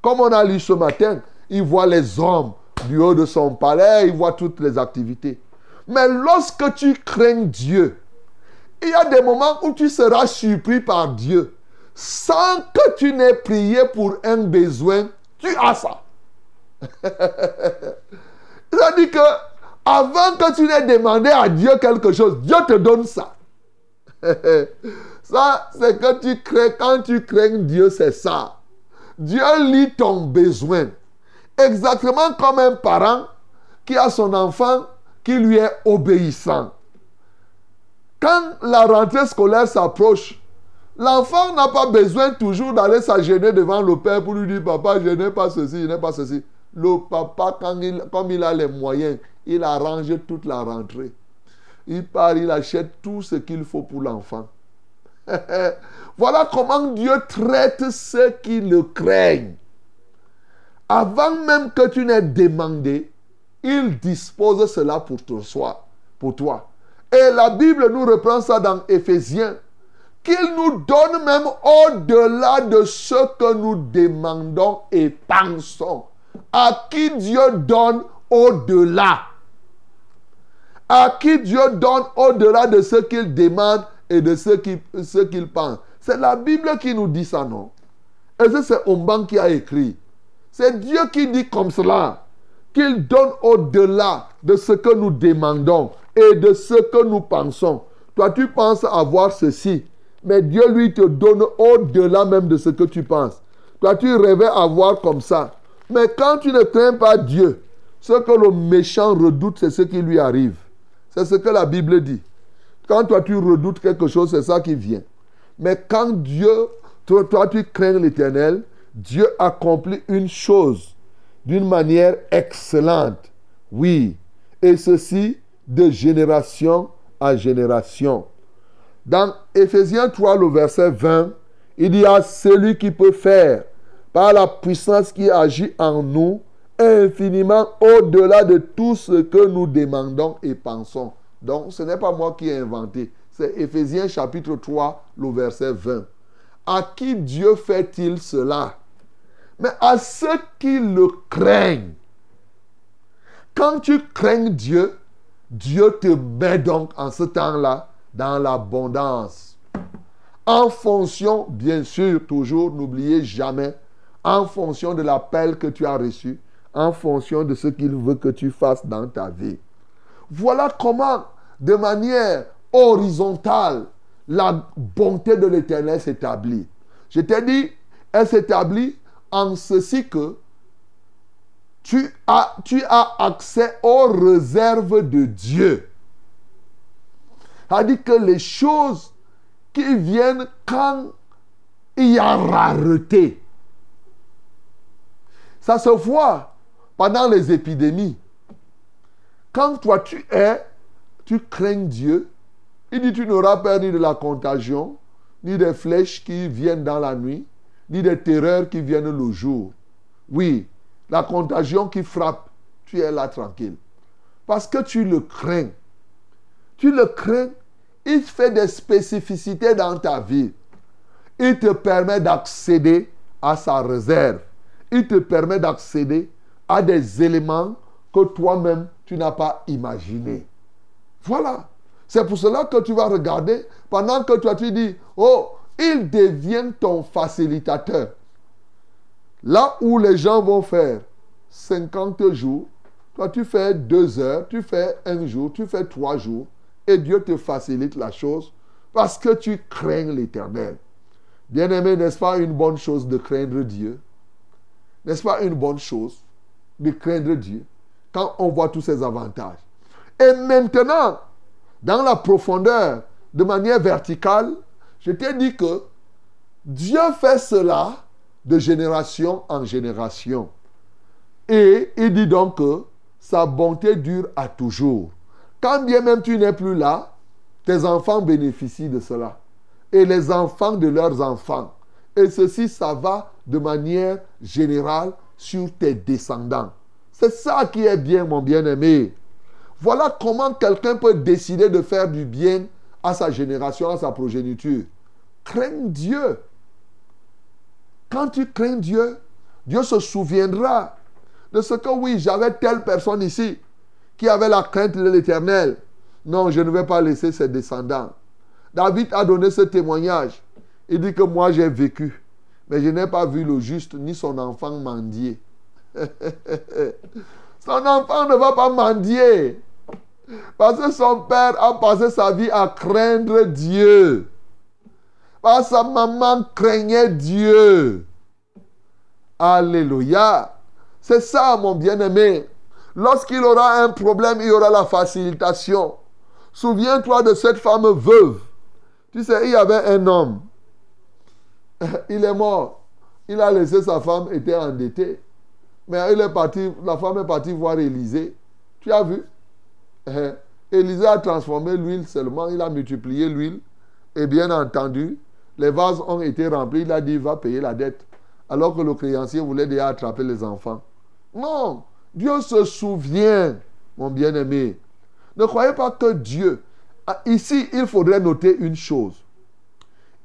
Comme on a lu ce matin, il voit les hommes du haut de son palais, il voit toutes les activités. Mais lorsque tu crains Dieu, il y a des moments où tu seras surpris par Dieu. Sans que tu n'aies prié pour un besoin, tu as ça. C'est-à-dire que avant que tu n'aies demandé à Dieu quelque chose, Dieu te donne ça. ça, c'est que tu crains, quand tu crains Dieu, c'est ça. Dieu lit ton besoin. Exactement comme un parent qui a son enfant qui lui est obéissant. Quand la rentrée scolaire s'approche, l'enfant n'a pas besoin toujours d'aller s'agéner devant le père pour lui dire Papa, je n'ai pas ceci, je n'ai pas ceci. Le papa, quand il, comme il a les moyens, il arrange toute la rentrée. Il part, il achète tout ce qu'il faut pour l'enfant. voilà comment Dieu traite ceux qui le craignent. Avant même que tu n'aies demandé, il dispose cela pour toi. Pour toi. Et la Bible nous reprend ça dans Éphésiens, qu'il nous donne même au-delà de ce que nous demandons et pensons. À qui Dieu donne au-delà? À qui Dieu donne au-delà de ce qu'il demande et de ce qu'ils ce qu'ils pensent. C'est la Bible qui nous dit ça, non? Et c'est Omban qui a écrit? C'est Dieu qui dit comme cela, qu'il donne au-delà de ce que nous demandons et de ce que nous pensons. Toi, tu penses avoir ceci, mais Dieu, lui, te donne au-delà même de ce que tu penses. Toi, tu rêvais avoir comme ça. Mais quand tu ne crains pas Dieu, ce que le méchant redoute, c'est ce qui lui arrive. C'est ce que la Bible dit. Quand toi, tu redoutes quelque chose, c'est ça qui vient. Mais quand Dieu, toi, tu crains l'éternel, Dieu accomplit une chose d'une manière excellente. Oui. Et ceci de génération à génération. Dans Éphésiens 3, le verset 20, il y a celui qui peut faire, par la puissance qui agit en nous, infiniment au-delà de tout ce que nous demandons et pensons. Donc, ce n'est pas moi qui ai inventé. C'est Éphésiens chapitre 3, le verset 20. À qui Dieu fait-il cela? Mais à ceux qui le craignent. Quand tu crains Dieu, Dieu te met donc en ce temps-là dans l'abondance. En fonction, bien sûr, toujours, n'oubliez jamais, en fonction de l'appel que tu as reçu, en fonction de ce qu'il veut que tu fasses dans ta vie. Voilà comment, de manière horizontale, la bonté de l'Éternel s'établit. Je t'ai dit, elle s'établit en ceci que tu as, tu as accès aux réserves de Dieu. C'est-à-dire que les choses qui viennent quand il y a rareté, ça se voit pendant les épidémies. Quand toi tu es, tu crains Dieu, il dit tu n'auras peur ni de la contagion, ni des flèches qui viennent dans la nuit, ni des terreurs qui viennent le jour. Oui, la contagion qui frappe, tu es là tranquille. Parce que tu le crains. Tu le crains, il fait des spécificités dans ta vie. Il te permet d'accéder à sa réserve. Il te permet d'accéder à des éléments que toi-même, tu n'as pas imaginés. Voilà. C'est pour cela que tu vas regarder pendant que toi tu dis, oh, il devient ton facilitateur. Là où les gens vont faire 50 jours, toi tu fais deux heures, tu fais un jour, tu fais trois jours, et Dieu te facilite la chose parce que tu crains l'éternel. Bien-aimé, n'est-ce pas une bonne chose de craindre Dieu? N'est-ce pas une bonne chose de craindre Dieu? On voit tous ses avantages Et maintenant, dans la profondeur, de manière verticale, je t'ai dit que Dieu fait cela de génération en génération. Et il dit donc que sa bonté dure à toujours. Quand bien même tu n'es plus là, tes enfants bénéficient de cela. Et les enfants de leurs enfants. Et ceci, ça va de manière générale sur tes descendants. C'est ça qui est bien, mon bien-aimé. Voilà comment quelqu'un peut décider de faire du bien à sa génération, à sa progéniture. Crains Dieu. Quand tu crains Dieu, Dieu se souviendra de ce que oui, j'avais telle personne ici qui avait la crainte de l'éternel. Non, je ne vais pas laisser ses descendants. David a donné ce témoignage. Il dit que moi j'ai vécu, mais je n'ai pas vu le juste ni son enfant mendier. son enfant ne va pas mendier. Parce que son père a passé sa vie à craindre Dieu. Parce que sa maman craignait Dieu. Alléluia. C'est ça, mon bien-aimé. Lorsqu'il aura un problème, il y aura la facilitation. Souviens-toi de cette femme veuve. Tu sais, il y avait un homme. Il est mort. Il a laissé sa femme, était endettée. Mais est la femme est partie voir Élisée. Tu as vu? Élisée a transformé l'huile seulement, il a multiplié l'huile. Et bien entendu, les vases ont été remplis. Il a dit, va payer la dette. Alors que le créancier voulait déjà attraper les enfants. Non, Dieu se souvient, mon bien-aimé. Ne croyez pas que Dieu... Ah, Ici, il faudrait noter une chose.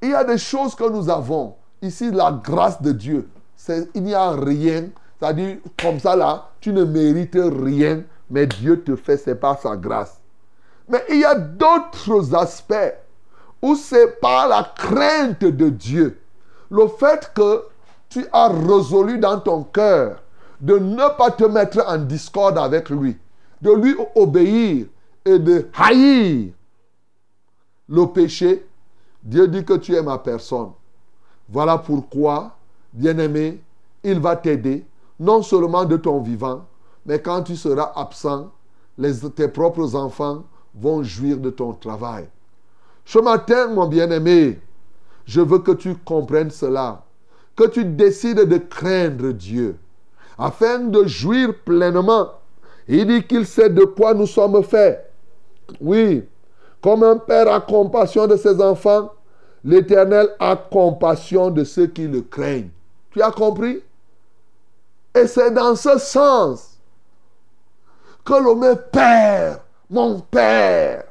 Il y a des choses que nous avons. Ici, la grâce de Dieu. Il n'y a rien. C'est-à-dire, comme ça là, tu ne mérites rien, mais Dieu te fait, c'est par sa grâce. Mais il y a d'autres aspects où c'est par la crainte de Dieu, le fait que tu as résolu dans ton cœur de ne pas te mettre en discorde avec lui, de lui obéir et de haïr le péché, Dieu dit que tu es ma personne. Voilà pourquoi, bien-aimé, il va t'aider, non seulement de ton vivant, mais quand tu seras absent, tes propres enfants vont jouir de ton travail. Ce matin, mon bien-aimé, je veux que tu comprennes cela, que tu décides de craindre Dieu, afin de jouir pleinement. Il dit qu'il sait de quoi nous sommes faits. Oui, comme un père a compassion de ses enfants, l'Éternel a compassion de ceux qui le craignent. Tu as compris? Et c'est dans ce sens que l'homme Père, mon Père,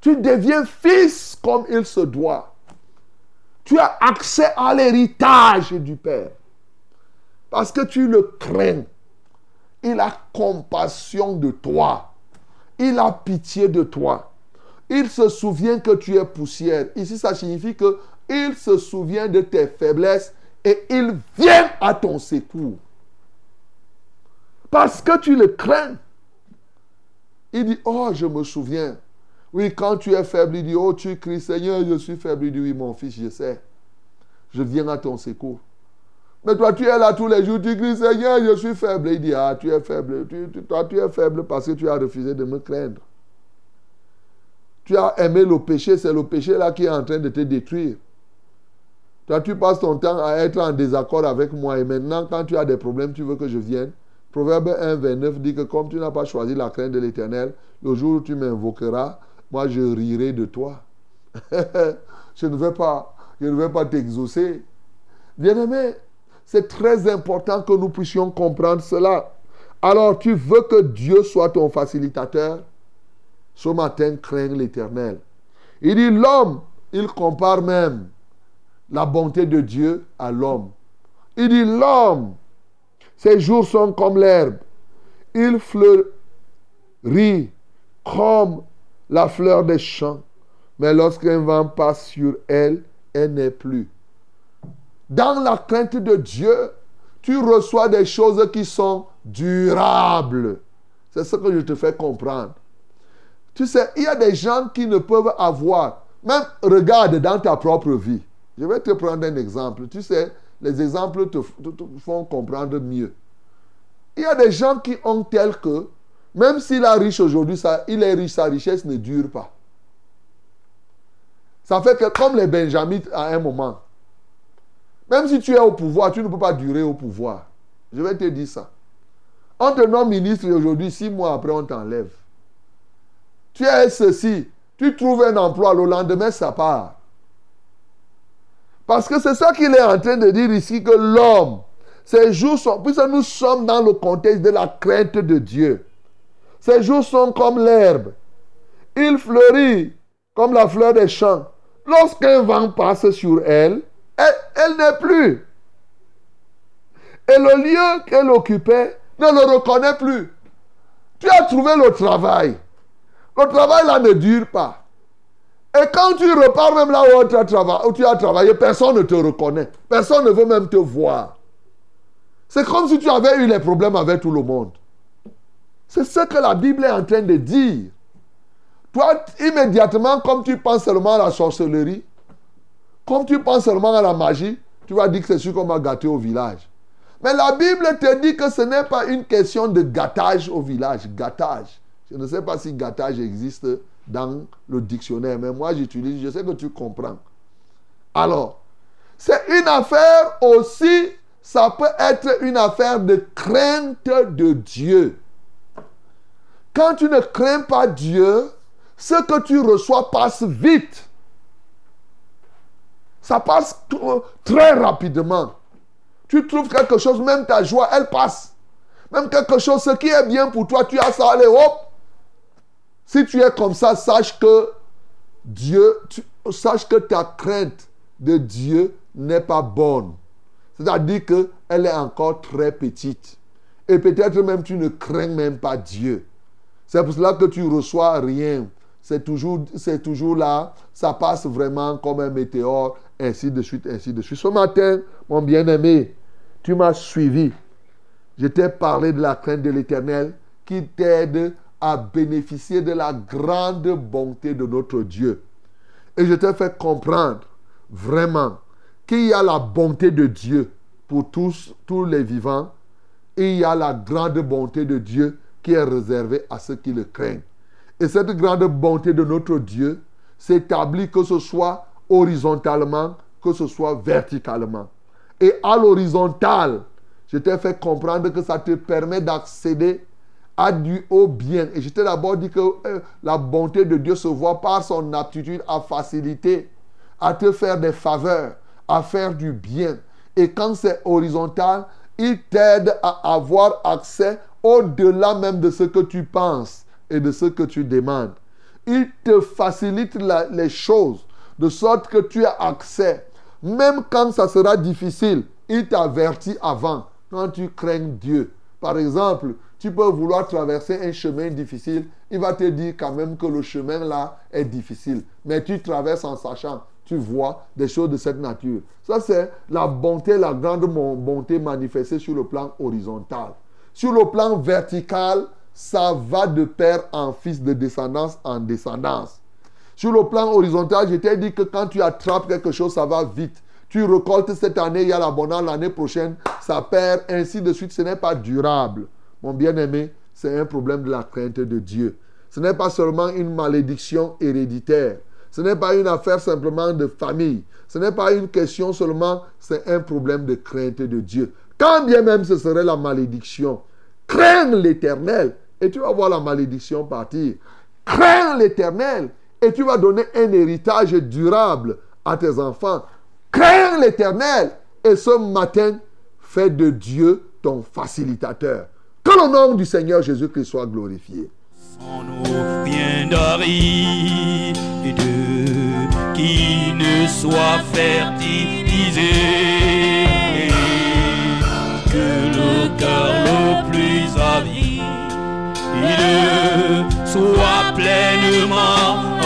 tu deviens fils comme il se doit. Tu as accès à l'héritage du Père. Parce que tu le crains. Il a compassion de toi. Il a pitié de toi. Il se souvient que tu es poussière. Ici, ça signifie que il se souvient de tes faiblesses et il vient à ton secours. Parce que tu le crains. Il dit, oh, je me souviens. Oui, quand tu es faible, il dit, oh, tu cries, Seigneur, je suis faible. Il dit, oui, mon fils, je sais. Je viens à ton secours. Mais toi, tu es là tous les jours, tu cries, Seigneur, je suis faible. Il dit, ah, tu es faible. toi, tu es faible parce que tu as refusé de me craindre. Tu as aimé le péché, c'est le péché là qui est en train de te détruire. Toi, tu passes ton temps à être en désaccord avec moi et maintenant, quand tu as des problèmes, tu veux que je vienne. Proverbe 1, 29 dit que comme tu n'as pas choisi la crainte de l'éternel, le jour où tu m'invoqueras, moi je rirai de toi. je ne vais pas, pas t'exaucer. Bien-aimé, c'est très important que nous puissions comprendre cela. Alors, tu veux que Dieu soit ton facilitateur? Ce matin, crains l'éternel. Il dit l'homme, il compare même la bonté de Dieu à l'homme. Il dit l'homme, ses jours sont comme l'herbe. Il fleurit comme la fleur des champs. Mais lorsqu'un vent passe sur elle, elle n'est plus. Dans la crainte de Dieu, tu reçois des choses qui sont durables. C'est ce que je te fais comprendre. Tu sais, il y a des gens qui ne peuvent avoir, même regarde dans ta propre vie. Je vais te prendre un exemple. Tu sais, les exemples te, font comprendre mieux. Il y a des gens qui ont tel que, même s'il est riche aujourd'hui, il est riche, sa richesse ne dure pas. Ça fait que comme les Benjamites à un moment, même si tu es au pouvoir, tu ne peux pas durer au pouvoir. Je vais te dire ça. On te nomme ministre aujourd'hui, six mois après, on t'enlève. Tu es ceci, tu trouves un emploi, le lendemain, ça part. Parce que c'est ça qu'il est en train de dire ici, que l'homme, ces jours sont, puisque nous sommes dans le contexte de la crainte de Dieu, ces jours sont comme l'herbe. Il fleurit comme la fleur des champs. Lorsqu'un vent passe sur elle, elle, n'est plus. Et le lieu qu'elle occupait ne le reconnaît plus. Tu as trouvé le travail. Le travail là ne dure pas. Et quand tu repars même là où tu, as travaillé, personne ne te reconnaît. Personne ne veut même te voir. C'est comme si tu avais eu les problèmes avec tout le monde. C'est ce que la Bible est en train de dire. Toi, immédiatement, comme tu penses seulement à la sorcellerie, comme tu penses seulement à la magie, tu vas dire que c'est sûr qu'on va gâter au village. Mais la Bible te dit que ce n'est pas une question de gâtage au village. Gâtage. Je ne sais pas si gâtage existe dans le dictionnaire, mais moi j'utilise, je sais que tu comprends. Alors, c'est une affaire aussi, ça peut être une affaire de crainte de Dieu. Quand tu ne crains pas Dieu, ce que tu reçois passe vite. Ça passe très rapidement. Tu trouves quelque chose, même ta joie, elle passe. Même quelque chose, ce qui est bien pour toi, tu as ça, allez, hop. Si tu es comme ça, sache que Dieu, sache que ta crainte de Dieu n'est pas bonne. C'est-à-dire qu'elle est encore très petite. Et peut-être même tu ne crains même pas Dieu. C'est pour cela que tu reçois rien. c'est toujours, c'est toujours là, ça passe vraiment comme un météore, ainsi de suite, ainsi de suite. Ce matin, mon bien-aimé, tu m'as suivi. Je t'ai parlé de la crainte de l'Éternel qui t'aide à bénéficier de la grande bonté de notre Dieu. Et je t'ai fait comprendre vraiment qu'il y a la bonté de Dieu pour tous, tous les vivants et il y a la grande bonté de Dieu qui est réservée à ceux qui le craignent. Et cette grande bonté de notre Dieu s'établit que ce soit horizontalement, que ce soit verticalement. Et à l'horizontale, je t'ai fait comprendre que ça te permet d'accéder à du haut bien. Et je t'ai d'abord dit que euh, la bonté de Dieu se voit par son aptitude à faciliter, à te faire des faveurs, à faire du bien. Et quand c'est horizontal, il t'aide à avoir accès au-delà même de ce que tu penses et de ce que tu demandes. Il te facilite les choses de sorte que tu as accès. Même quand ça sera difficile, il t'avertit avant. Quand tu crains Dieu. Par exemple, tu peux vouloir traverser un chemin difficile. Il va te dire quand même que le chemin là est difficile. Mais tu traverses en sachant. Tu vois des choses de cette nature. Ça, c'est la bonté, la grande bonté manifestée sur le plan horizontal. Sur le plan vertical, ça va de père en fils, de descendance en descendance. Sur le plan horizontal, je t'ai dit que quand tu attrapes quelque chose, ça va vite. Tu récoltes cette année, il y a l'abondance, l'année prochaine, ça perd, ainsi de suite. Ce n'est pas durable. Mon bien-aimé, c'est un problème de la crainte de Dieu. Ce n'est pas seulement une malédiction héréditaire. Ce n'est pas une affaire simplement de famille. Ce n'est pas une question seulement, c'est un problème de crainte de Dieu. Quand bien même ce serait la malédiction, crains l'éternel et tu vas voir la malédiction partir. Crains l'éternel et tu vas donner un héritage durable à tes enfants. Crains l'éternel et ce matin, fais de Dieu ton facilitateur. Que le nom du Seigneur Jésus-Christ soit glorifié. Sans nos bien d'aride qui ne soit fertilisé que le cœur le plus avide soit pleinement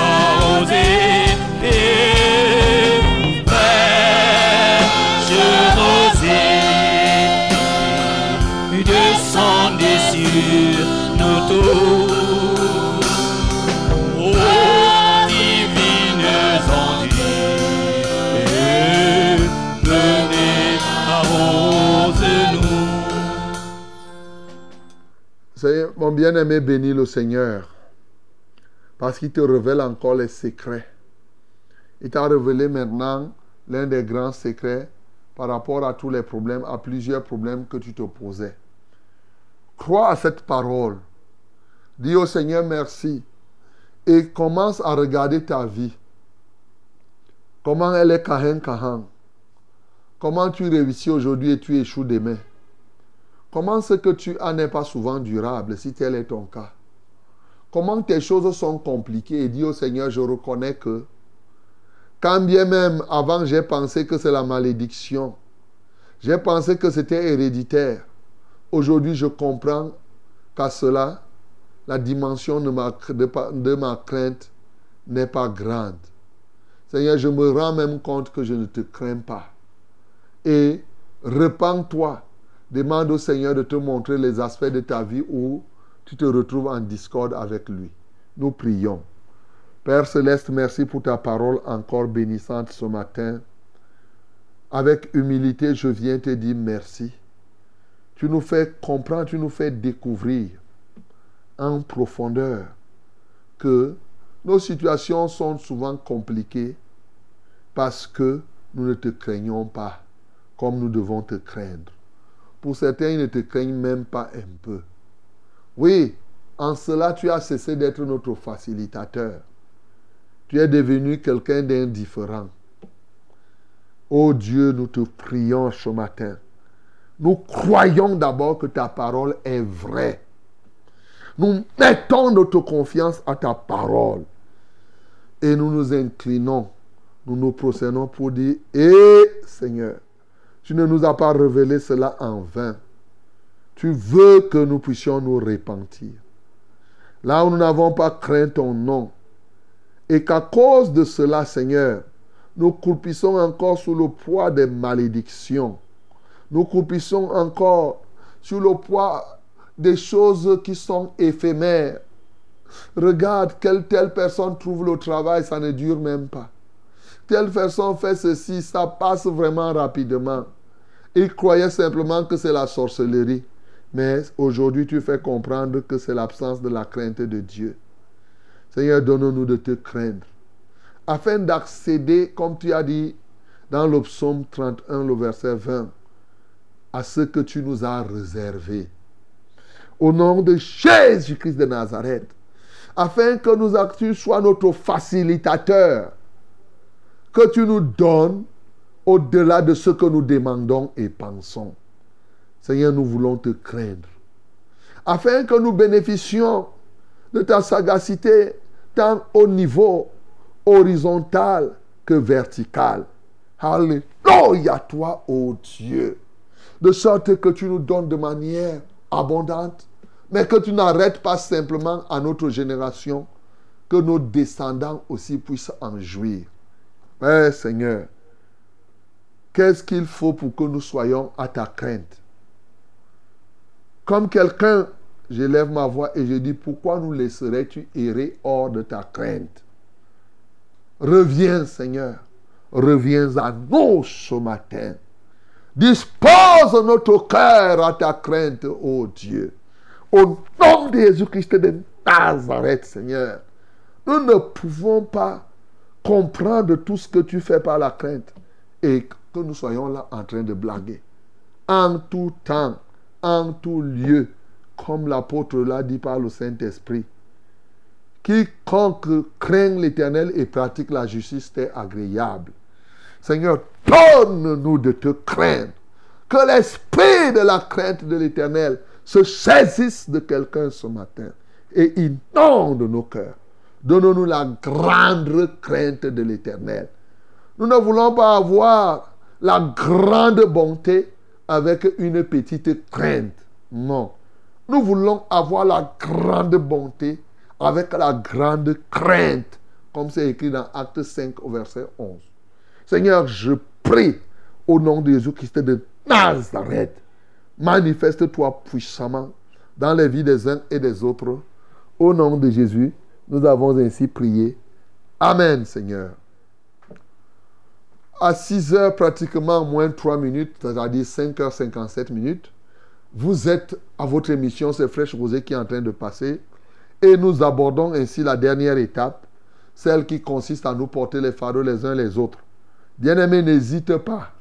mon bien-aimé, bénis le Seigneur. Parce qu'il te révèle encore les secrets. Il t'a révélé maintenant l'un des grands secrets par rapport à tous les problèmes, à plusieurs problèmes que tu te posais. Crois à cette parole. Dis au Seigneur merci. Et commence à regarder ta vie. Comment elle est kahen kahan. Comment tu réussis aujourd'hui et tu échoues demain. Comment ce que tu as n'est pas souvent durable si tel est ton cas Comment tes choses sont compliquées et dis au Seigneur, je reconnais que quand bien même avant j'ai pensé que c'est la malédiction, j'ai pensé que c'était héréditaire. Aujourd'hui je comprends qu'à cela, la dimension de ma, crainte n'est pas grande. Seigneur, je me rends même compte que je ne te crains pas. Et repens-toi Demande au Seigneur de te montrer les aspects de ta vie où tu te retrouves en discorde avec lui. Nous prions. Père céleste, merci pour ta parole encore bénissante ce matin. Avec humilité, je viens te dire merci. Tu nous fais comprendre, tu nous fais découvrir en profondeur que nos situations sont souvent compliquées parce que nous ne te craignons pas comme nous devons te craindre. Pour certains, ils ne te craignent même pas un peu. Oui, en cela, tu as cessé d'être notre facilitateur. Tu es devenu quelqu'un d'indifférent. Ô Dieu, nous te prions ce matin. Nous croyons d'abord que ta parole est vraie. Nous mettons notre confiance à ta parole. Et nous nous inclinons. Nous nous procédons pour dire, Eh Seigneur, tu ne nous as pas révélé cela en vain. Tu veux que nous puissions nous repentir. Là où nous n'avons pas craint ton nom, Et qu'à cause de cela, Seigneur, nous croupissons encore sous le poids des malédictions. Nous croupissons encore sous le poids des choses qui sont éphémères. Regarde, quelle telle personne trouve le travail, ça ne dure même pas. Telle personne fait ceci, ça passe vraiment rapidement. Il croyait simplement que c'est la sorcellerie. Mais aujourd'hui, tu fais comprendre que c'est l'absence de la crainte de Dieu. Seigneur, donne-nous de te craindre. Afin d'accéder, comme tu as dit dans le psaume 31, le verset 20, à ce que tu nous as réservé. Au nom de Jésus-Christ de Nazareth, afin que nous, tu sois notre facilitateur, que tu nous donnes au-delà de ce que nous demandons et pensons. Seigneur, nous voulons te craindre. Afin que nous bénéficions de ta sagacité tant au niveau horizontal que vertical. Alléluia toi, ô Dieu. De sorte que tu nous donnes de manière abondante, mais que tu n'arrêtes pas simplement à notre génération, que nos descendants aussi puissent en jouir. Père Seigneur, qu'est-ce qu'il faut pour que nous soyons à ta crainte? Comme quelqu'un, j'élève ma voix et je dis, pourquoi nous laisserais-tu errer hors de ta crainte? Reviens Seigneur, reviens à nous ce matin. Dispose notre cœur à ta crainte, ô Dieu. Au nom de Jésus-Christ de Nazareth, Seigneur, nous ne pouvons pas comprendre tout ce que tu fais par la crainte et que nous soyons là en train de blaguer. En tout temps, en tout lieu, comme l'apôtre l'a dit par le Saint-Esprit. Quiconque craint l'Éternel et pratique la justice est agréable. Seigneur, donne-nous de te craindre. Que l'esprit de la crainte de l'Éternel se saisisse de quelqu'un ce matin et inonde nos cœurs. Donne-nous la grande crainte de l'Éternel. Nous ne voulons pas avoir la grande bonté avec une petite crainte. Non. Nous voulons avoir la grande bonté avec la grande crainte, comme c'est écrit dans Acte 5 au verset 11. Seigneur, je prie au nom de Jésus-Christ de Nazareth, manifeste-toi puissamment dans les vies des uns et des autres. Au nom de Jésus, nous avons ainsi prié. Amen, Seigneur. À 6 heures, pratiquement moins 3 minutes, c'est-à-dire 5 heures 57 minutes, vous êtes à votre émission, c'est Fraîche Rosée qui est en train de passer. Et nous abordons ainsi la dernière étape, celle qui consiste à nous porter les fardeaux les uns les autres. Bien-aimé, n'hésite pas.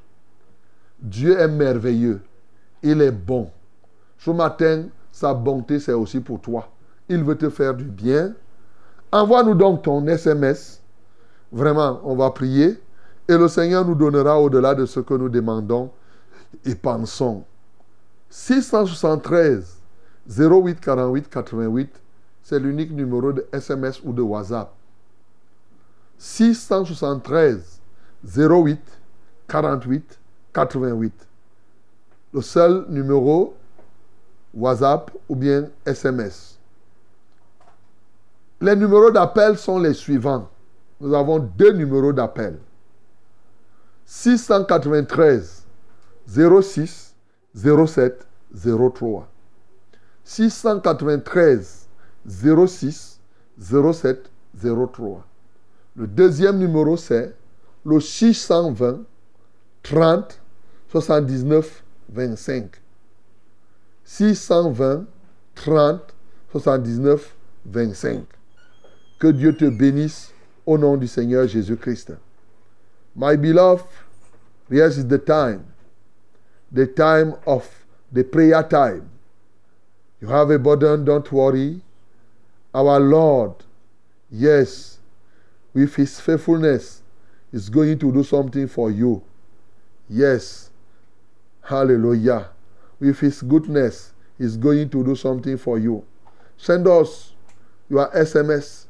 Dieu est merveilleux. Il est bon. Ce matin, sa bonté, c'est aussi pour toi. Il veut te faire du bien. Envoie-nous donc ton SMS. Vraiment, on va prier. Et le Seigneur nous donnera au-delà de ce que nous demandons et pensons. 673 08 48 88, c'est l'unique numéro de SMS ou de WhatsApp. 673 08 48 88. Le seul numéro WhatsApp ou bien SMS. Les numéros d'appel sont les suivants. Nous avons deux numéros d'appel. 693 06 07 03. 693 06 07 03. Le deuxième numéro, c'est le 620 30 79 25. 620 30 79 25. Que Dieu te bénisse au nom du Seigneur Jésus-Christ. My beloved, yes, is the time. The time of the prayer time. You have a burden, don't worry. Our Lord, yes, with His faithfulness, is going to do something for you. Yes, hallelujah. With His goodness, is going to do something for you. Send us your SMS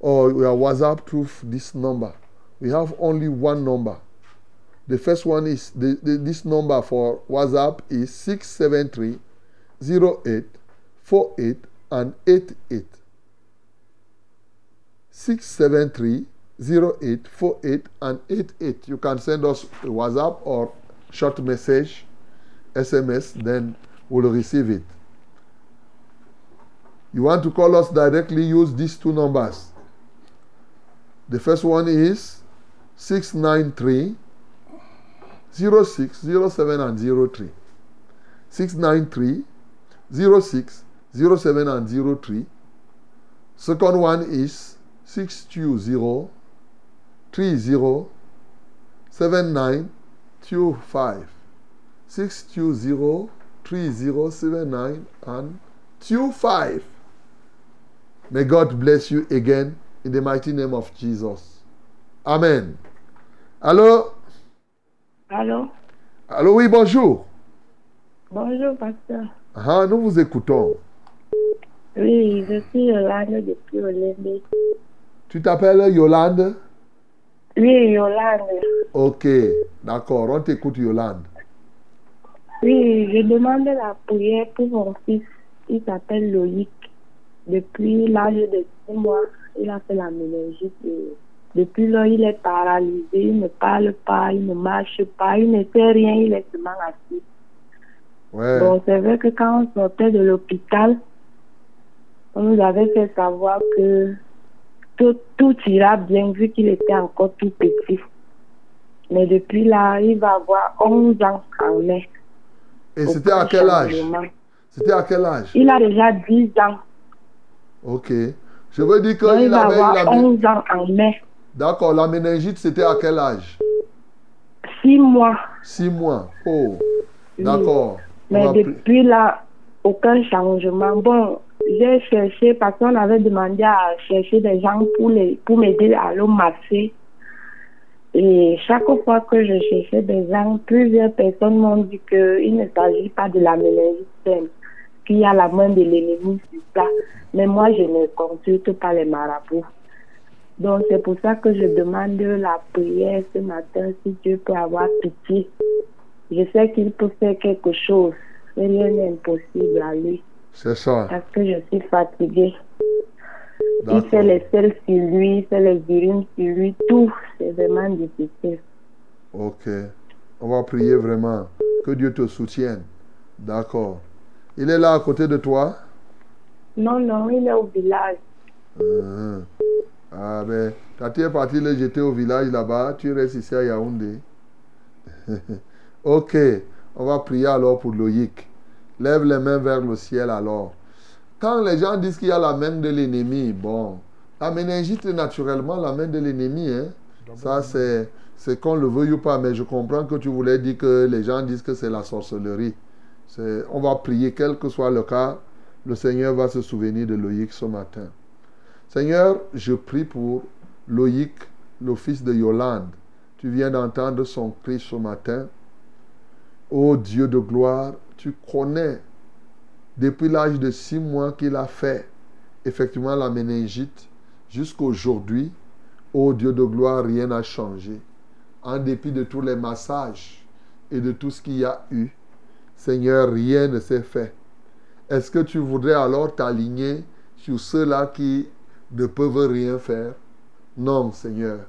or your WhatsApp through this number. We have only one number. The first one is the, the, this number for WhatsApp is 673 08 48 and 88. 673 0848 and 88. You can send us a WhatsApp or short message, SMS, then we'll receive it. You want to call us directly, use these two numbers. The first one is 693 06 07 and 03. 693 06 07 and 03. Second one is 620 30 7925. 620 30 79 and 25. May God bless you again in the mighty name of Jesus. Amen. Allô? Allô Allô, oui, bonjour. Bonjour, pasteur. Ah, nous vous écoutons. Oui, je suis Yolande depuis Olymbe. Tu t'appelles Yolande? Oui, Yolande. Ok, d'accord, on t'écoute Yolande. Oui, je demande la prière pour mon fils. Il s'appelle Loïc. Depuis l'âge de 6 mois, il a fait la méningite. depuis là, il est paralysé, il ne parle pas, il ne marche pas, il ne fait rien, il est seulement assis. Ouais. Bon, c'est vrai que quand on sortait de l'hôpital, on nous avait fait savoir que tout, tout ira bien vu qu'il était encore tout petit. Mais depuis là, il va avoir 11 ans en mai. Et c'était à quel âge? C'était à quel âge? Il a déjà 10 ans. Ok. Je veux dire il qu'il va avait avoir la... 11 ans en mai. D'accord, la méningite, c'était à quel âge? 6 mois. Six mois. Oh, d'accord. Mais depuis là, aucun changement. Bon, j'ai cherché parce qu'on avait demandé à chercher des gens pour les pour m'aider à au marché. Et chaque fois que je cherchais des gens, plusieurs personnes m'ont dit qu'il ne s'agit pas de la méningite saine, qu'il y a la main de l'ennemi sur ça. Mais moi, je ne consulte pas les marabouts. Donc, c'est pour ça que je demande la prière ce matin, si Dieu peut avoir pitié. Je sais qu'il peut faire quelque chose. Rien n'est impossible à lui. C'est ça. Parce que je suis fatiguée. Il fait les selles sur lui, il fait les urines sur lui, tout. C'est vraiment difficile. Ok. On va prier vraiment. Que Dieu te soutienne. D'accord. Il est là à côté de toi? Non, non, il est au village. Mhm. Ah ben, tati est parti le jeter au village là-bas. Tu restes ici à Yaoundé. ok. On va prier alors pour Loïc. Lève les mains vers le ciel alors. Quand les gens disent qu'il y a la main de l'ennemi, bon, la méningite est naturellement la main de l'ennemi. Hein? Ça, c'est, qu'on le veuille ou pas, mais je comprends que tu voulais dire que les gens disent que c'est la sorcellerie. On va prier, quel que soit le cas, le Seigneur va se souvenir de Loïc ce matin. Seigneur, je prie pour Loïc, le fils de Yolande. Tu viens d'entendre son cri ce matin. Ô Dieu de gloire, tu connais depuis l'âge de six mois qu'il a fait effectivement la méningite jusqu'aujourd'hui. Ô Dieu de gloire, rien n'a changé. En dépit de tous les massages et de tout ce qu'il y a eu, Seigneur, rien ne s'est fait. Est-ce que tu voudrais alors t'aligner sur ceux-là qui ne peuvent rien faire? Non, Seigneur.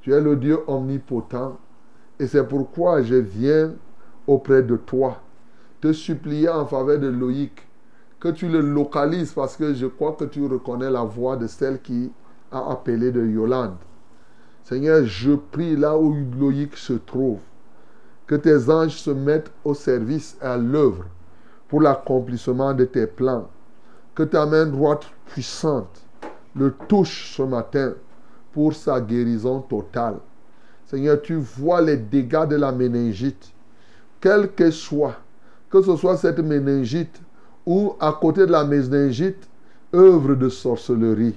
Tu es le Dieu omnipotent. Et c'est pourquoi je viens auprès de toi, te supplier en faveur de Loïc, que tu le localises parce que je crois que tu reconnais la voix de celle qui a appelé de Yolande. Seigneur, je prie là où Loïc se trouve, que tes anges se mettent au service à l'œuvre pour l'accomplissement de tes plans. Que ta main droite puissante le touche ce matin pour sa guérison totale. Seigneur, tu vois les dégâts de la méningite, quel que soit, que ce soit cette méningite ou à côté de la méningite, œuvre de sorcellerie.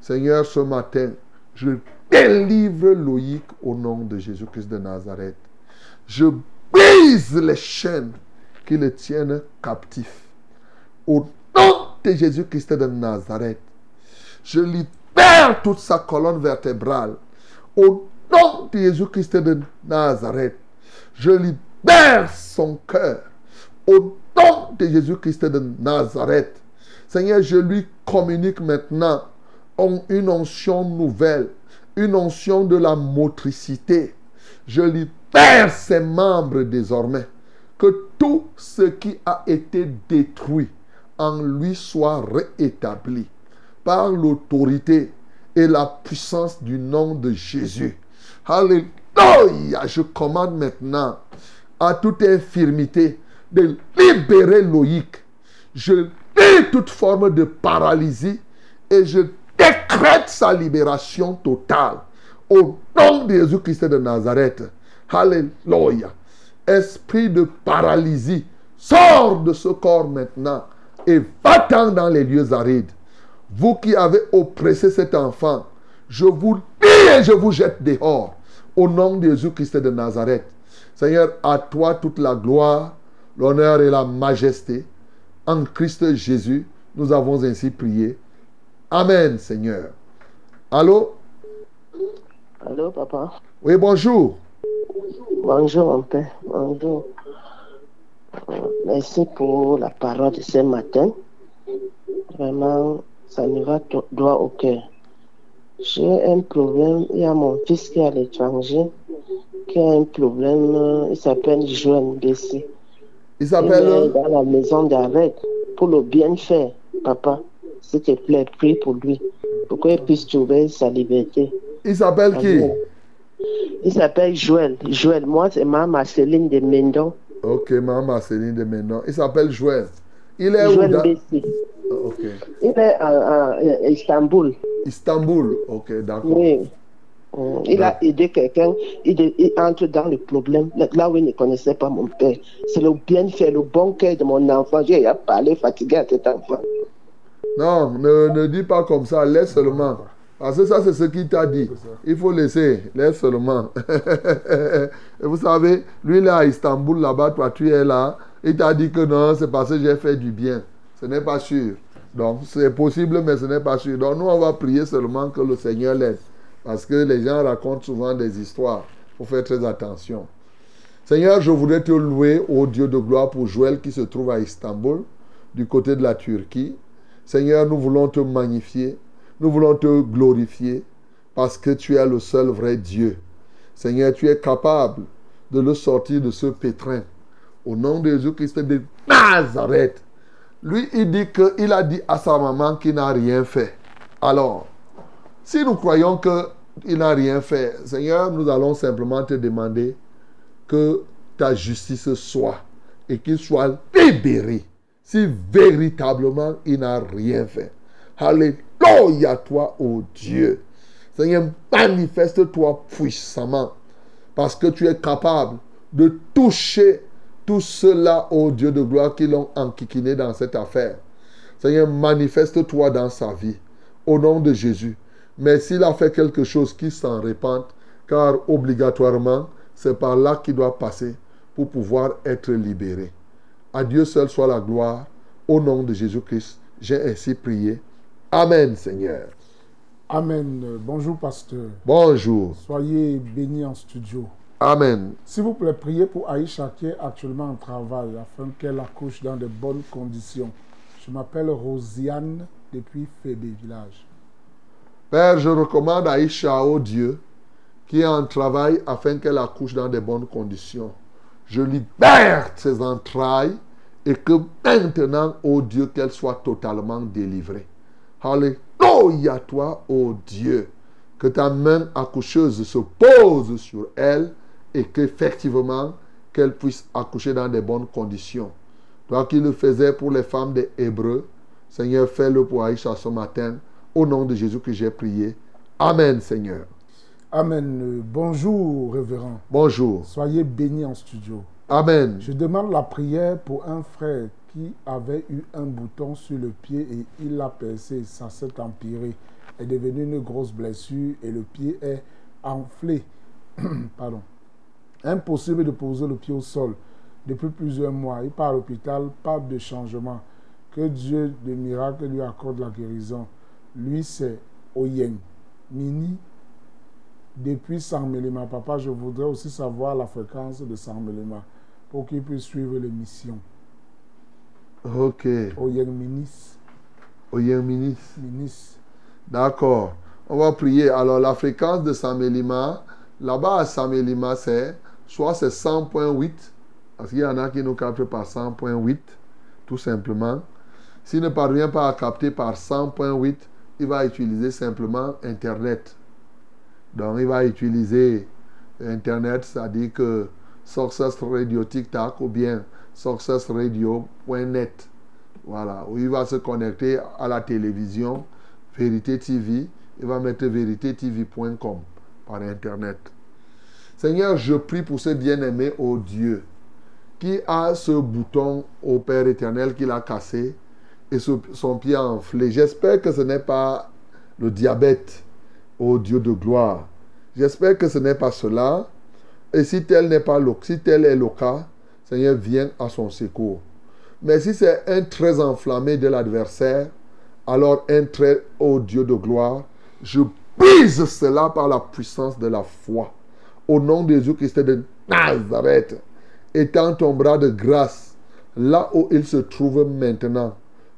Seigneur, ce matin, je délivre Loïc au nom de Jésus-Christ de Nazareth. Je brise les chaînes qui le tiennent captif. Au nom de Jésus-Christ de Nazareth, je libère toute sa colonne vertébrale. Au nom de Jésus-Christ de Nazareth, je libère son cœur. Au nom de Jésus-Christ de Nazareth, Seigneur, je lui communique maintenant une onction nouvelle, une onction de la motricité. Je libère ses membres désormais. Que tout ce qui a été détruit en lui soit réétabli par l'autorité et la puissance du nom de Jésus. Alléluia. Je commande maintenant à toute infirmité de libérer Loïc. Je lis toute forme de paralysie et je décrète sa libération totale. Au nom de Jésus-Christ de Nazareth. Alléluia. Esprit de paralysie, sors de ce corps maintenant et va-t'en dans les lieux arides. Vous qui avez oppressé cet enfant, je vous lis et je vous jette dehors. Au nom de Jésus-Christ de Nazareth. Seigneur, à toi toute la gloire, l'honneur et la majesté. En Christ Jésus, nous avons ainsi prié. Amen, Seigneur. Allô? Allô, papa? Oui, bonjour. Bonjour, mon père. Bonjour. Euh, Merci pour la parole de ce matin. Vraiment, ça me va droit au cœur. J'ai un problème. Il y a mon fils qui est à l'étranger, qui a un problème. Il s'appelle Joël Bessie. Il Il s'appelle. est dans la maison d'arrêt pour le bien faire, papa. S'il te plaît, prie pour lui, pour qu'il puisse trouver sa liberté. Il s'appelle qui? Il s'appelle Joël. Joël, moi, c'est ma Marceline de Mendon. Ok, maman Marceline de maintenant. Il s'appelle Joël. Il est où Joël dans- Bessie. Ok. Il est à, à- à Istanbul. Istanbul. Ok, d'accord. Oui. Mm, Il a aidé quelqu'un, il, entre dans le problème, là- là où il ne connaissait pas mon père. C'est le bienfait, le bon cœur de mon enfant. J'ai parlé fatigué à cet enfant. Non, ne, ne dis pas comme ça. Laisse seulement. Parce que ça, c'est ce qu'il t'a dit. Il faut laisser. Laisse seulement. Et vous savez, lui, il est à Istanbul, là-bas. Toi, tu es là. Il t'a dit que non, c'est parce que j'ai fait du bien. Ce n'est pas sûr. Donc, c'est possible, mais ce n'est pas sûr. Donc, nous, on va prier seulement que le Seigneur l'aide. Parce que les gens racontent souvent des histoires. Il faut faire très attention. Seigneur, je voudrais te louer, ô Dieu de gloire, pour Joël qui se trouve à Istanbul, du côté de la Turquie. Seigneur, nous voulons te magnifier, nous voulons te glorifier, parce que tu es le seul vrai Dieu. Seigneur, tu es capable de le sortir de ce pétrin. Au nom de Jésus-Christ de Nazareth. Lui, il dit qu'il a dit à sa maman qu'il n'a rien fait. Alors, si nous croyons qu'il n'a rien fait, Seigneur, nous allons simplement te demander que ta justice soit et qu'il soit libéré si véritablement il n'a rien fait. Alléluia toi, ô Dieu. Seigneur, manifeste-toi puissamment parce que tu es capable de toucher tous ceux-là, ô Dieu de gloire, qui l'ont enquiquiné dans cette affaire. Seigneur, manifeste-toi dans sa vie, au nom de Jésus. Mais s'il a fait quelque chose qui s'en répande, car obligatoirement, c'est par là qu'il doit passer pour pouvoir être libéré. À Dieu seul soit la gloire. Au nom de Jésus-Christ, j'ai ainsi prié. Amen, Seigneur. Amen. Bonjour, pasteur. Bonjour. Soyez bénis en studio. Amen. S'il vous plaît, priez pour Aïcha qui est actuellement en travail afin qu'elle accouche dans de bonnes conditions. Je m'appelle Rosiane depuis Fébé Village. Père, je recommande Aïcha au Dieu qui est en travail afin qu'elle accouche dans de bonnes conditions. Je libère ses entrailles et que maintenant, ô Dieu, qu'elle soit totalement délivrée. Alléluia toi, ô Dieu, que ta main accoucheuse se pose sur elle et qu'effectivement, qu'elle puisse accoucher dans de bonnes conditions. Toi qui le faisais pour les femmes des Hébreux, Seigneur, fais-le pour Aïcha ce matin. Au nom de Jésus que j'ai prié. Amen, Seigneur. Amen. Bonjour, révérend. Bonjour. Soyez bénis en studio. Amen. Je demande la prière pour un frère qui avait eu un bouton sur le pied et il l'a percé. Ça s'est empiré. Est devenu une grosse blessure et le pied est enflé. Pardon. Impossible de poser le pied au sol depuis plusieurs mois. Il part à l'hôpital, pas de changement. Que Dieu de miracle lui accorde la guérison. Lui, c'est Oyen. Mini, depuis 100 mm. Papa, je voudrais aussi savoir la fréquence de 100 mm pour qu'il puisse suivre l'émission. Ok. Oyen Minis. Oyen Minis. Minis. D'accord. On va prier. Alors, la fréquence de Samélima, là-bas à Samélima, c'est soit c'est 100.8, parce qu'il y en a qui nous captent par 100.8, tout simplement. S'il ne parvient pas à capter par 100.8, il va utiliser simplement Internet. Donc, il va utiliser Internet, c'est-à-dire que Success Radio TikTok ou bien successradio.net. Voilà, où il va se connecter à la télévision, Vérité TV, il va mettre véritétv.com par Internet. Seigneur, je prie pour ce bien-aimé, au Dieu, qui a ce bouton au Père éternel qu'il a cassé et son pied enflé. J'espère que ce n'est pas le diabète, ô Dieu de gloire. J'espère que ce n'est pas cela. Et si tel n'est pas le, si tel est le cas, Seigneur, viens à son secours. Mais si c'est un très enflammé de l'adversaire, alors un trait, ô Dieu de gloire, je brise cela par la puissance de la foi. Au nom de Jésus-Christ de Nazareth, étends ton bras de grâce là où il se trouve maintenant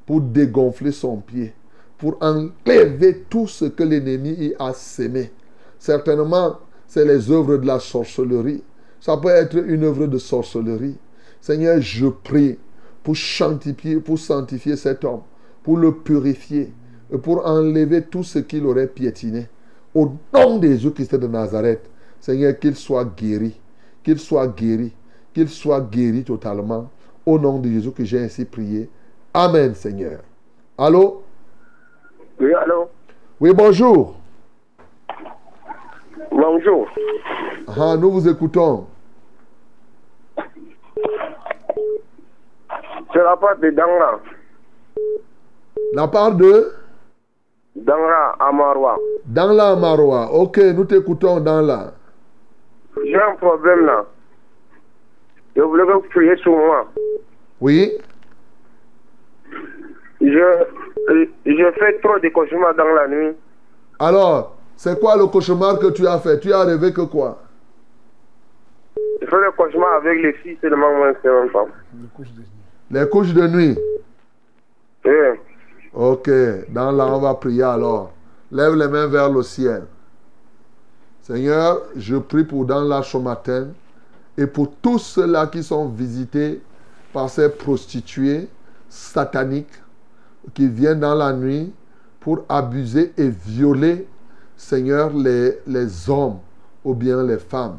pour dégonfler son pied, pour enlever tout ce que l'ennemi y a sémé. Certainement, c'est les œuvres de la sorcellerie. Ça peut être une œuvre de sorcellerie. Seigneur, je prie pour sanctifier, pour sanctifier cet homme, pour le purifier et pour enlever tout ce qu'il aurait piétiné. Au nom de Jésus-Christ de Nazareth, Seigneur, qu'il soit guéri, qu'il soit guéri, qu'il soit guéri totalement. Au nom de Jésus que j'ai ainsi prié. Amen, Seigneur. Allô? Oui, allô? Oui, bonjour. Bonjour. Ah, nous vous écoutons. C'est la part de Dangra. La part de? Dangra Amarwa. Dans la Marois. Ok, nous t'écoutons dans la. J'ai un problème là. Je voulais que vous priez sur moi. Oui. Je, je fais trop de cauchemars dans la nuit. Alors, c'est quoi le cauchemar que tu as fait? Tu as rêvé que quoi? Je fais des cauchemars avec les filles seulement moi, c'est même pas. Les couches de nuit? Oui. Ok, dans là, on va prier alors. Lève les mains vers le ciel. Seigneur, je prie pour dans là ce matin et pour tous ceux-là qui sont visités par ces prostituées sataniques qui viennent dans la nuit pour abuser et violer, Seigneur, les, les hommes ou bien les femmes.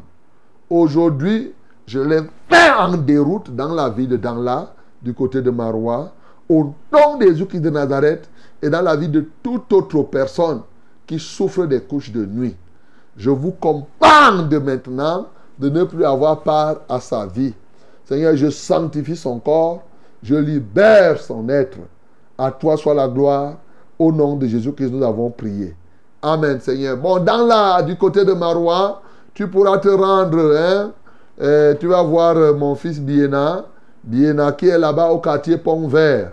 Aujourd'hui, je les mets en déroute dans la vie de Danla, du côté de Marois, au nom de Jésus-Christ de Nazareth et dans la vie de toute autre personne qui souffre des couches de nuit. Je vous commande maintenant de ne plus avoir part à sa vie. Seigneur, je sanctifie son corps, je libère son être. À toi soit la gloire. Au nom de Jésus que nous avons prié. Amen, Seigneur. Bon, dans la, du côté de Marois, tu pourras te rendre. Hein? Euh, tu vas voir euh, mon fils Biena. Biena qui est là-bas au quartier Pont Vert.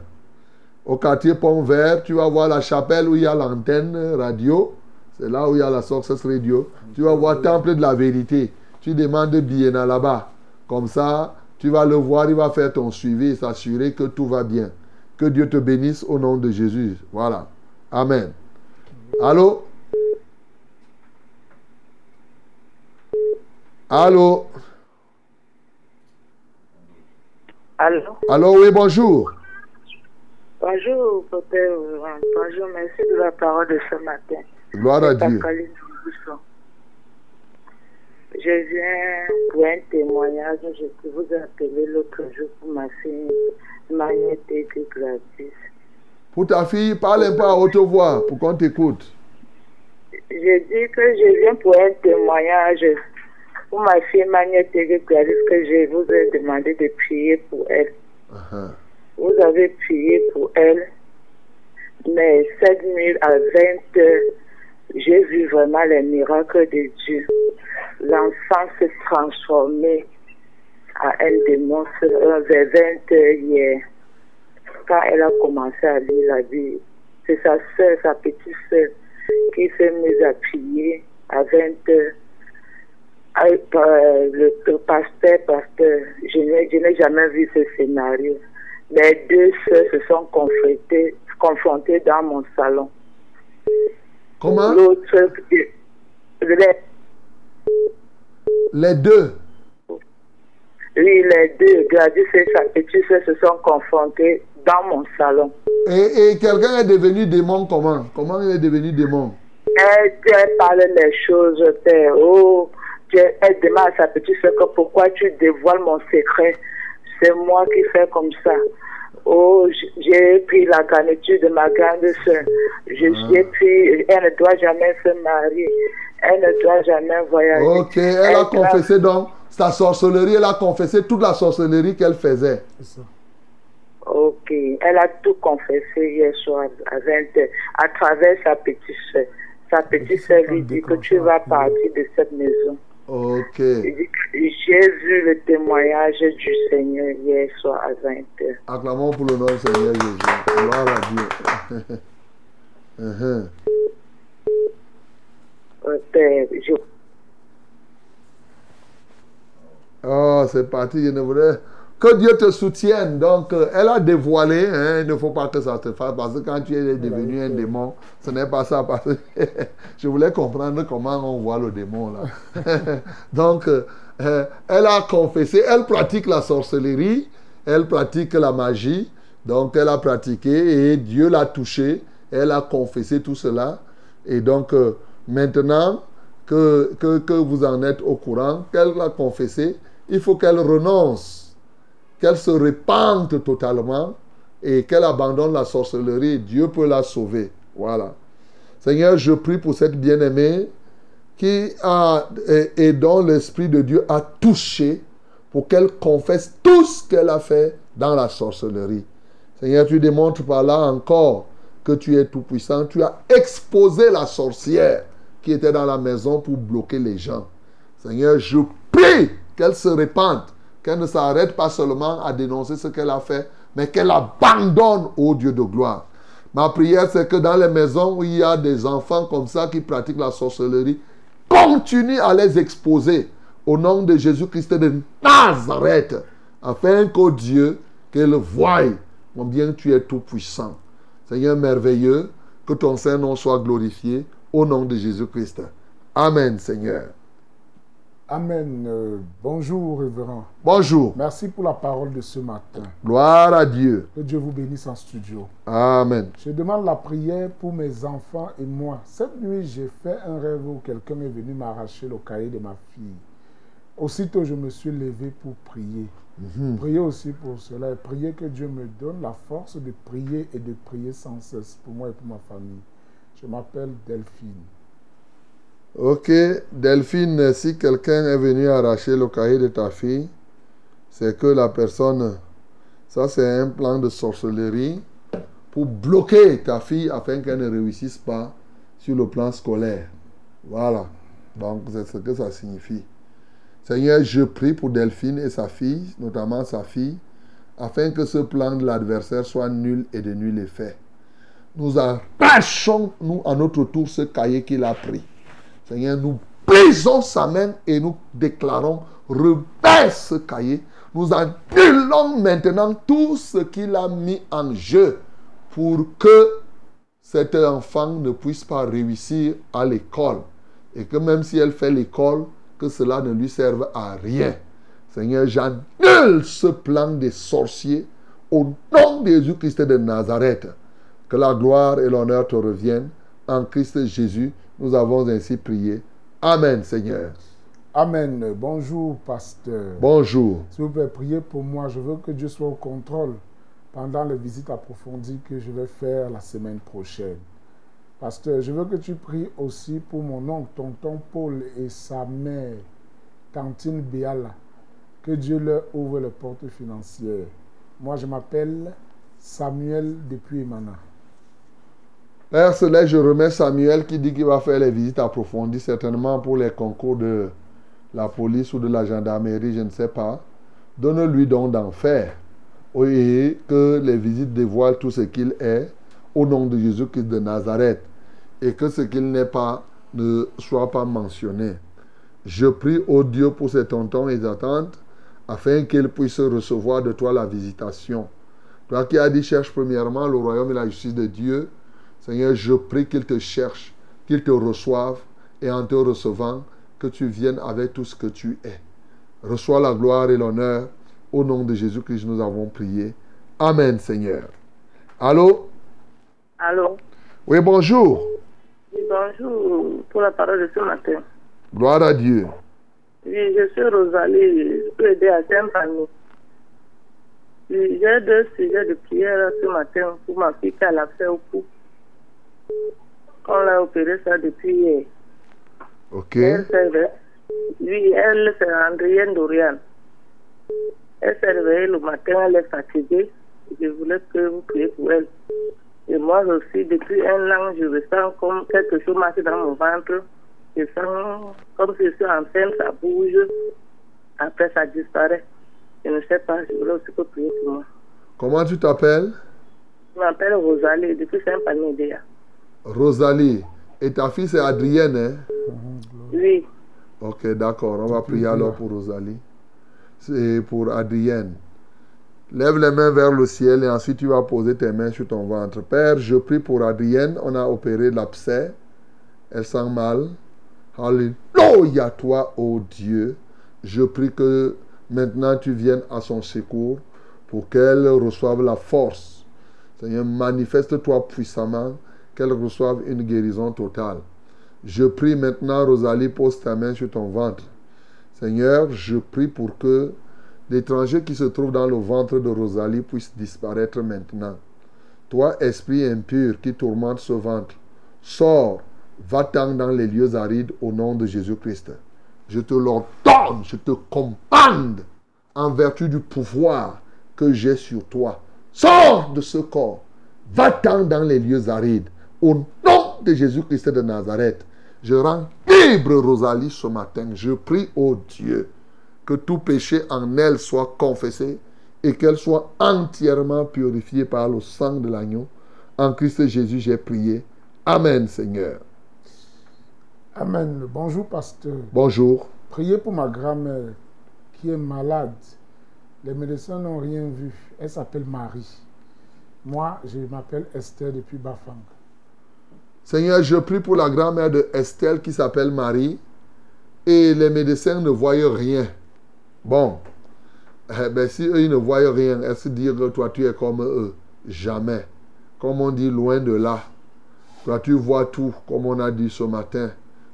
Au quartier Pont Vert, tu vas voir la chapelle où il y a l'antenne radio. C'est là où il y a la Success Radio. Tu vas voir Temple de la Vérité. Tu demandes Biena là-bas. Comme ça, tu vas le voir, il va faire ton suivi et s'assurer que tout va bien. Que Dieu te bénisse au nom de Jésus. Voilà. Amen. Allô? Allô? Allô? Allô, oui, bonjour. Bonjour, Père. Bonjour, merci de la parole de ce matin. Gloire à Dieu. Je viens pour un témoignage. Je peux vous appeler l'autre jour pour ma fille magnétique gratis. Pour ta fille, parle un peu à haute voix pour qu'on t'écoute. Je dis que je viens pour un témoignage pour ma fille magnétique gratis que je vous ai demandé de prier pour elle. Uh-huh. Vous avez prié pour elle, mais 7 000 à 20 heures, j'ai vu vraiment les miracles de Dieu. L'enfant s'est transformé à un démon vers 20 heures hier. Quand elle a commencé à lire la Bible, c'est sa soeur, sa petite soeur, qui s'est mise à prier à 20 heures. Le, pasteur, pasteur, je n'ai jamais vu ce scénario. Les deux sœurs se sont confrontées dans mon salon. Comment? L'autre, les, deux. oui, les deux, Gladys et sa petite soeur se sont confrontés dans mon salon. Et, et quelqu'un est devenu démon comment? Comment il est devenu démon? Elle, elle parle les choses, père. Oh, elle demande à sa petite soeur que pourquoi tu dévoiles mon secret? C'est moi qui fais comme ça. Oh, j'ai pris la garniture de ma grande soeur. Je j'ai pris, elle ne doit jamais se marier. Elle ne doit jamais voyager. Ok, elle a doit- confessé donc sa sorcellerie, elle a confessé toute la sorcellerie qu'elle faisait. Ok, elle a tout confessé hier soir à 20h à travers sa petite soeur. Sa petite soeur lui dit que tu vas partir de cette maison. Ok. Vu le témoignage du Seigneur hier soir à 20h. Acclamons pour le nom du Seigneur Jésus. Gloire à Dieu. Uh-huh. Je Oh, c'est parti. Je ne voudrais que Dieu te soutienne. Donc, euh, elle a dévoilé. hein, il ne faut pas que ça te fasse. Parce que quand tu es devenu un démon, ce n'est pas ça. Parce que je voulais comprendre comment on voit le démon là. Donc, euh, euh, elle a confessé. Elle pratique la sorcellerie. Elle pratique la magie. Donc, elle a pratiqué et Dieu l'a touchée. Elle a confessé tout cela. Et donc, euh, maintenant que, que, que vous en êtes au courant, qu'elle l'a confessé, il faut qu'elle renonce, qu'elle se répande totalement et qu'elle abandonne la sorcellerie. Dieu peut la sauver. Voilà. Seigneur, je prie pour cette bien-aimée qui a, et, et dont l'Esprit de Dieu a touché pour qu'elle confesse tout ce qu'elle a fait dans la sorcellerie. Seigneur, tu démontres par là encore que tu es tout-puissant. Tu as exposé la sorcière qui était dans la maison pour bloquer les gens. Seigneur, je prie qu'elle se répande, qu'elle ne s'arrête pas seulement à dénoncer ce qu'elle a fait, mais qu'elle abandonne au Dieu de gloire. Ma prière, c'est que dans les maisons où il y a des enfants comme ça qui pratiquent la sorcellerie, continue à les exposer au nom de Jésus-Christ de Nazareth, afin qu'au Dieu, qu'elle voie combien tu es tout puissant. Seigneur merveilleux, que ton Saint-Nom soit glorifié au nom de Jésus-Christ. Amen, Seigneur. Amen. Euh, bonjour, révérend. Bonjour. Merci pour la parole de ce matin. Gloire à Dieu. Que Dieu vous bénisse en studio. Amen. Je demande la prière pour mes enfants et moi. Cette nuit, j'ai fait un rêve où quelqu'un est venu m'arracher le cahier de ma fille. Aussitôt, je me suis levé pour prier. Mhm. Priez aussi pour cela et priez que Dieu me donne la force de prier et de prier sans cesse pour moi et pour ma famille. Je m'appelle Delphine. Ok, Delphine, si quelqu'un est venu arracher le cahier de ta fille, c'est que la personne, ça c'est un plan de sorcellerie pour bloquer ta fille afin qu'elle ne réussisse pas sur le plan scolaire. Voilà, donc c'est ce que ça signifie. Seigneur, je prie pour Delphine et sa fille, notamment sa fille, afin que ce plan de l'adversaire soit nul et de nul effet. Nous arrachons, nous, à notre tour, ce cahier qu'il a pris. Seigneur, nous brisons sa main et nous déclarons, rebaisse ce cahier. Nous annulons maintenant tout ce qu'il a mis en jeu pour que cet enfant ne puisse pas réussir à l'école. Et que même si elle fait l'école, que cela ne lui serve à rien. Seigneur, j'annule ce plan des sorciers au nom de Jésus-Christ de Nazareth. Que la gloire et l'honneur te reviennent. En Christ Jésus, nous avons ainsi prié. Amen, Seigneur. Amen. Bonjour, pasteur. Bonjour. S'il vous plaît, priez pour moi. Je veux que Dieu soit au contrôle pendant les visites approfondies que je vais faire la semaine prochaine. Pasteur, je veux que tu pries aussi pour mon oncle, tonton Paul et sa mère, tantine Béala. Que Dieu leur ouvre les portes financières. Moi, je m'appelle Samuel depuis Emana. Père Céleste, je remets Samuel qui dit qu'il va faire les visites approfondies, certainement pour les concours de la police ou de la gendarmerie, je ne sais pas. Donne-lui donc d'en faire. Et que les visites dévoilent tout ce qu'il est au nom de Jésus-Christ de Nazareth. Et que ce qu'il n'est pas ne soit pas mentionné. Je prie au Dieu pour ses tontons et tantes afin qu'ils puissent recevoir de toi la visitation. Toi qui as dit cherche premièrement le royaume et la justice de Dieu, Seigneur, je prie qu'il te cherche qu'ils te reçoivent et en te recevant, que tu viennes avec tout ce que tu es. Reçois la gloire et l'honneur. Au nom de Jésus-Christ, nous avons prié. Amen, Seigneur. Allô? Allô? Oui, bonjour. Oui, bonjour pour la parole de ce matin. Gloire à Dieu. Oui, je suis Rosalie, je peux aider à Saint-Pamy. Oui, J'ai deux sujets de prière ce matin pour ma fille qui a au cou. On l'a opéré ça depuis hier. Ok. Elle s'est réveillée- Oui, elle, c'est Andrienne Dorian. Elle s'est réveillée le matin, elle est fatiguée. Je voulais que vous priez pour elle. Et moi aussi, depuis un an, je ressens comme quelque chose marche dans mon ventre. Je sens comme si je suis enceinte, ça bouge. Après, ça disparaît. Je ne sais pas, je voulais aussi que vous priez pour moi. Comment tu t'appelles? Je m'appelle Rosalie, depuis Saint-Palmédéa. Rosalie. Et ta fille, c'est Adrienne, hein? Oui, Ok, d'accord. On va prier alors pour Rosalie. C'est pour Adrienne. Lève les mains vers le ciel et ensuite tu vas poser tes mains sur ton ventre. Père, je prie pour Adrienne. On a opéré l'abcès. Elle sent mal. Alléluia, toi, ô Dieu. Je prie que maintenant tu viennes à son secours pour qu'elle reçoive la force. Seigneur, manifeste-toi puissamment, qu'elle reçoive une guérison totale. Je prie maintenant, Rosalie, pose ta main sur ton ventre. Seigneur, je prie pour que l'étranger qui se trouve dans le ventre de Rosalie puisse disparaître maintenant. Toi, esprit impur qui tourmente ce ventre, sors, va-t'en dans les lieux arides au nom de Jésus-Christ. Je te l'ordonne, je te commande en vertu du pouvoir que j'ai sur toi. Sors de ce corps, va-t'en dans les lieux arides au nom de Jésus-Christ de Nazareth. Je rends libre Rosalie ce matin. Je prie au Dieu que tout péché en elle soit confessé et qu'elle soit entièrement purifiée par le sang de l'agneau. En Christ Jésus, j'ai prié. Amen, Seigneur. Amen. Bonjour, pasteur. Bonjour. Priez pour ma grand-mère qui est malade. Les médecins n'ont rien vu. Elle s'appelle Marie. Moi, je m'appelle Esther depuis Bafang. Seigneur, je prie pour la grand-mère de Estelle qui s'appelle Marie et les médecins ne voient rien. Bon, eh ben, si eux ne voient rien, est-ce dire que toi tu es comme eux? Jamais. Comme on dit, loin de là. Toi tu vois tout, comme on a dit ce matin.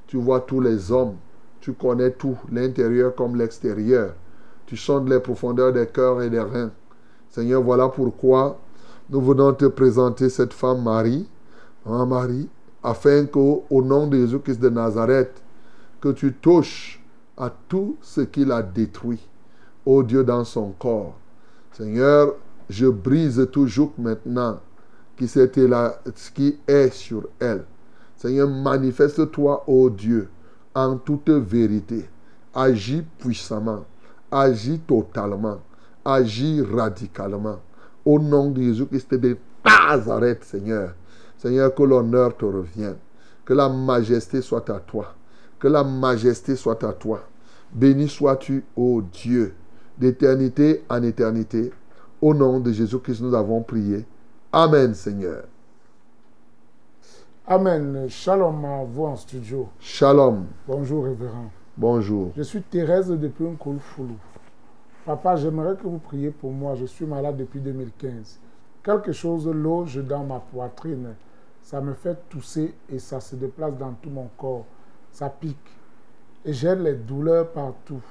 Tu vois tous les hommes. Tu connais tout, l'intérieur comme l'extérieur. Tu sondes les profondeurs des cœurs et des reins. Seigneur, voilà pourquoi nous venons te présenter cette femme Marie, hein, Marie, afin qu'au au nom de Jésus-Christ de Nazareth, que tu touches à tout ce qu'il a détruit, ô Dieu, dans son corps. Seigneur, je brise tout joug maintenant qui, là, qui est sur elle. Seigneur, manifeste-toi, ô Dieu, en toute vérité. Agis puissamment, agis totalement, agis radicalement. Au nom de Jésus-Christ de Nazareth, Seigneur. Seigneur, que l'honneur te revienne. Que la majesté soit à toi. Que la majesté soit à toi. Béni sois-tu, ô Dieu, d'éternité en éternité. Au nom de Jésus-Christ, nous avons prié. Amen, Seigneur. Amen. Shalom à vous en studio. Shalom. Bonjour, révérend. Bonjour. Je suis Thérèse depuis un Foulou. Papa, j'aimerais que vous priez pour moi. Je suis malade depuis 2015. Quelque chose loge dans ma poitrine. Ça me fait tousser et ça se déplace dans tout mon corps. Ça pique. Et j'ai les douleurs partout.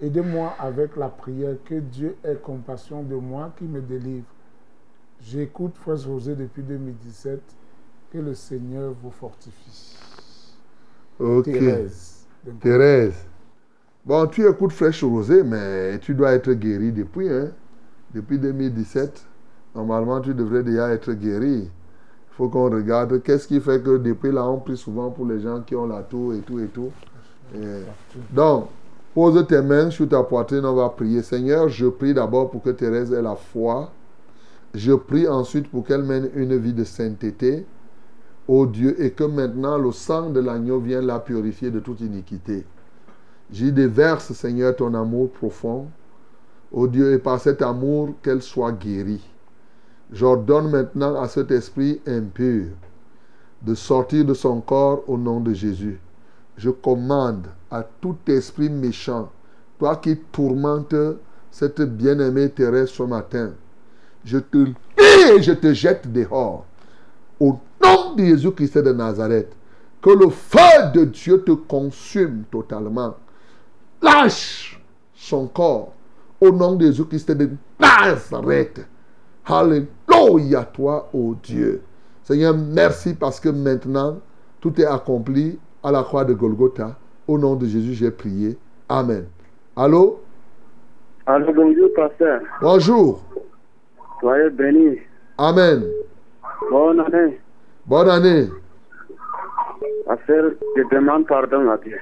Aidez-moi avec la prière. Que Dieu ait compassion de moi qui me délivre. J'écoute Frère José depuis 2017. Que le Seigneur vous fortifie. Ok. Thérèse. Thérèse. Bon, tu écoutes Fraîche Rosée, mais tu dois être guéri depuis, hein? Depuis 2017. Normalement, tu devrais déjà être guéri. Faut qu'on regarde qu'est-ce qui fait que depuis là, on prie souvent pour les gens qui ont la toux et tout et tout? Donc, pose tes mains sur ta poitrine, on va prier. Seigneur, je prie d'abord pour que Thérèse ait la foi. Je prie ensuite pour qu'elle mène une vie de sainteté. Ô Dieu, et que maintenant le sang de l'agneau vienne la purifier de toute iniquité. J'y déverse, Seigneur, ton amour profond. Ô Dieu, et par cet amour, qu'elle soit guérie. J'ordonne maintenant à cet esprit impur de sortir de son corps au nom de Jésus. Je commande à tout esprit méchant, toi qui tourmentes cette bien-aimée Thérèse ce matin, je te et je te jette dehors. Au nom de Jésus-Christ de Nazareth, que le feu de Dieu te consume totalement. Lâche son corps au nom de Jésus-Christ de Nazareth. Alléluia toi, ô Dieu. Seigneur, merci parce que maintenant, tout est accompli à la croix de Golgotha. Au nom de Jésus, j'ai prié. Amen. Allô? Allô, bonjour, pasteur. Bonjour. Soyez bénis. Amen. Bonne année. Bonne année. Pasteur, je demande pardon à Dieu.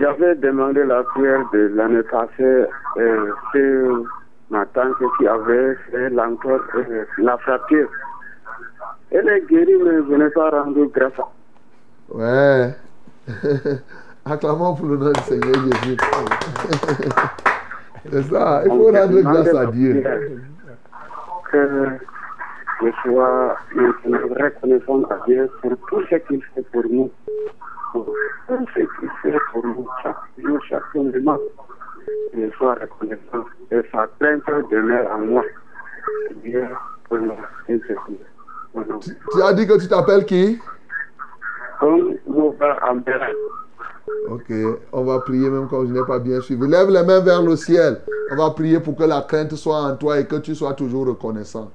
J'avais demandé la prière de l'année passée euh, sur ma tante qui avait fait l'encore euh, la fracture. Elle est guérie, mais je n'ai pas rendu grâce à Ouais. Acclamons pour le nom du Seigneur Jésus. C'est ça, il faut rendre grâce à Dieu. Que je sois maintenant reconnaissant à Dieu pour tout ce qu'il fait pour nous. Pour tout ce qu'il fait pour nous chaque jour, chaque moment. Je sois reconnaissant. Et sa plainte demeure en moi. Dieu pour nous intervenir. Au nom de- Tu as dit que tu t'appelles qui? Ok, on va prier même quand je n'ai pas bien suivi. Lève les mains vers le ciel. On va prier pour que la crainte soit en toi et que tu sois toujours reconnaissant.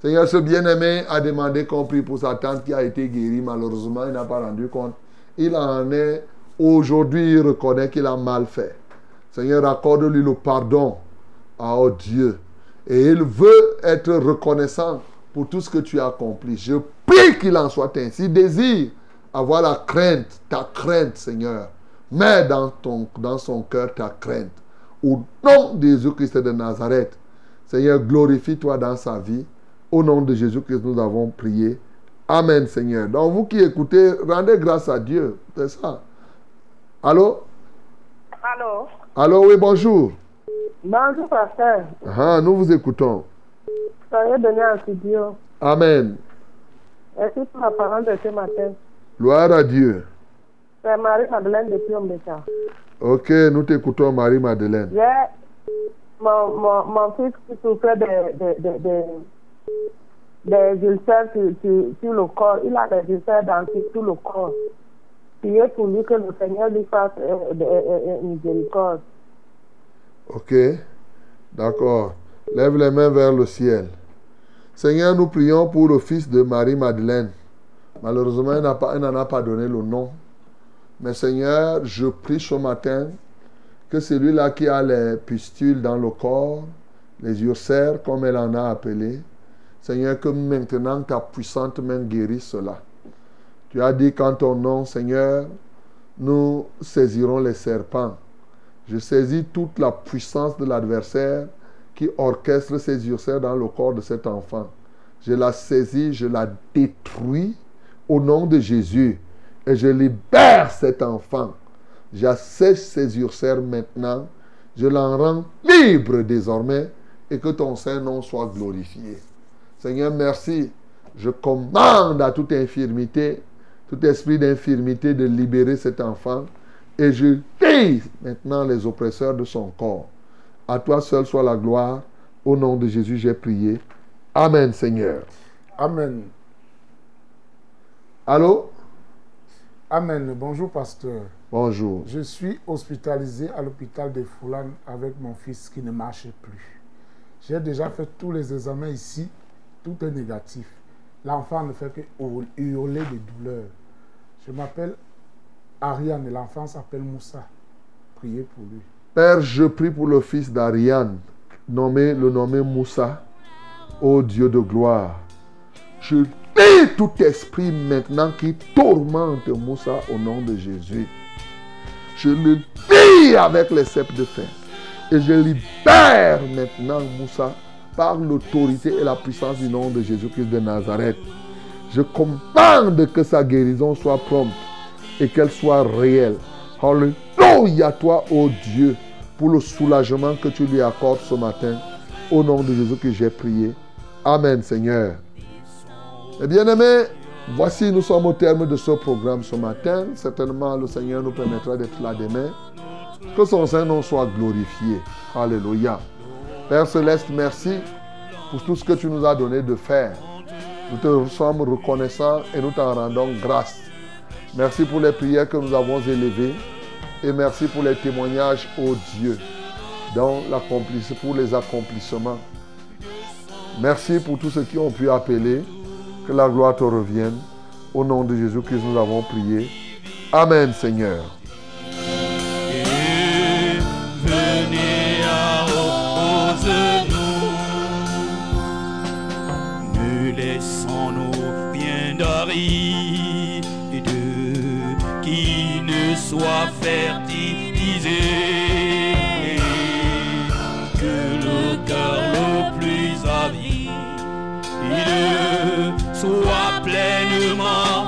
Seigneur, ce bien-aimé a demandé qu'on prie pour sa tante qui a été guérie. Malheureusement, il n'a pas rendu compte. Il en est, aujourd'hui, il reconnaît qu'il a mal fait. Seigneur, accorde-lui le pardon. Oh Dieu. Et il veut être reconnaissant pour tout ce que tu as accompli. Je prie qu'il en soit ainsi. Il désire avoir la crainte, ta crainte, Seigneur. Mets dans, ton, dans son cœur ta crainte. Au nom de Jésus-Christ de Nazareth, Seigneur, glorifie-toi dans sa vie. Au nom de Jésus-Christ, nous avons prié. Amen, Seigneur. Donc, vous qui écoutez, rendez grâce à Dieu. C'est ça. Allô? Allô? Allô, oui, bonjour. Bonjour, pasteur. Ah, nous vous écoutons. Soyez bénis en studio. Amen. Merci pour la parole de ce matin? Gloire à Dieu. C'est Marie-Madeleine depuis Ombeka. Ok, nous t'écoutons, Marie-Madeleine. J'ai mon, mon, mon fils qui souffrait de, de, de, de, des ulcères sur, sur, sur le corps. Il a des ulcères dans tout le corps. Priez pour lui que le Seigneur lui fasse euh, euh, euh, miséricorde. Ok, d'accord. Lève les mains vers le ciel. Seigneur, nous prions pour le fils de Marie-Madeleine. Malheureusement, il n'en a pas donné le nom. Mais Seigneur, je prie ce matin que celui-là qui a les pustules dans le corps, les ulcères, comme elle en a appelé, Seigneur, que maintenant ta puissante main guérisse cela. Tu as dit qu'en ton nom, Seigneur, nous saisirons les serpents. Je saisis toute la puissance de l'adversaire qui orchestre ces ulcères dans le corps de cet enfant. Je la saisis, je la détruis au nom de Jésus et je libère cet enfant. J'assèche ces ulcères maintenant. Je l'en rends libre désormais et que ton Saint-Nom soit glorifié. Seigneur, merci. Je commande à toute infirmité, tout esprit d'infirmité de libérer cet enfant et je dis maintenant les oppresseurs de son corps. À toi seul soit la gloire. Au nom de Jésus, j'ai prié. Amen, Seigneur. Amen. Allô? Amen. Bonjour, pasteur. Bonjour. Je suis hospitalisé à l'hôpital de Foulan avec mon fils qui ne marche plus. J'ai déjà fait tous les examens ici. Tout est négatif. L'enfant ne fait que hurler de douleur. Je m'appelle Ariane et l'enfant s'appelle Moussa. Priez pour lui. Père, je prie pour le fils d'Ariane, nommé, le nommé Moussa, ô Dieu de gloire. Je dis tout esprit maintenant qui tourmente Moussa au nom de Jésus. Je le dis avec les cèpes de fer. Et je libère maintenant Moussa par l'autorité et la puissance du nom de Jésus-Christ de Nazareth. Je commande que sa guérison soit prompte et qu'elle soit réelle. Alléluia toi, ô Dieu, pour le soulagement que tu lui accordes ce matin. Au nom de Jésus que j'ai prié. Amen, Seigneur. Eh bien aimés, voici nous sommes au terme de ce programme ce matin. Certainement le Seigneur nous permettra d'être là demain. Que son Saint-Nom soit glorifié. Alléluia. Père Céleste, merci pour tout ce que tu nous as donné de faire. Nous te sommes reconnaissants et nous t'en rendons grâce. Merci pour les prières que nous avons élevées et merci pour les témoignages, ô Dieu, dans pour les accomplissements. Merci pour tous ceux qui ont pu appeler. Que la gloire te revienne. Au nom de Jésus-Christ, nous avons prié. Amen, Seigneur. Nous. Ne laissons-nous rien d'aride qui ne soit fertilisé. Que le cœur le plus avide soit pleinement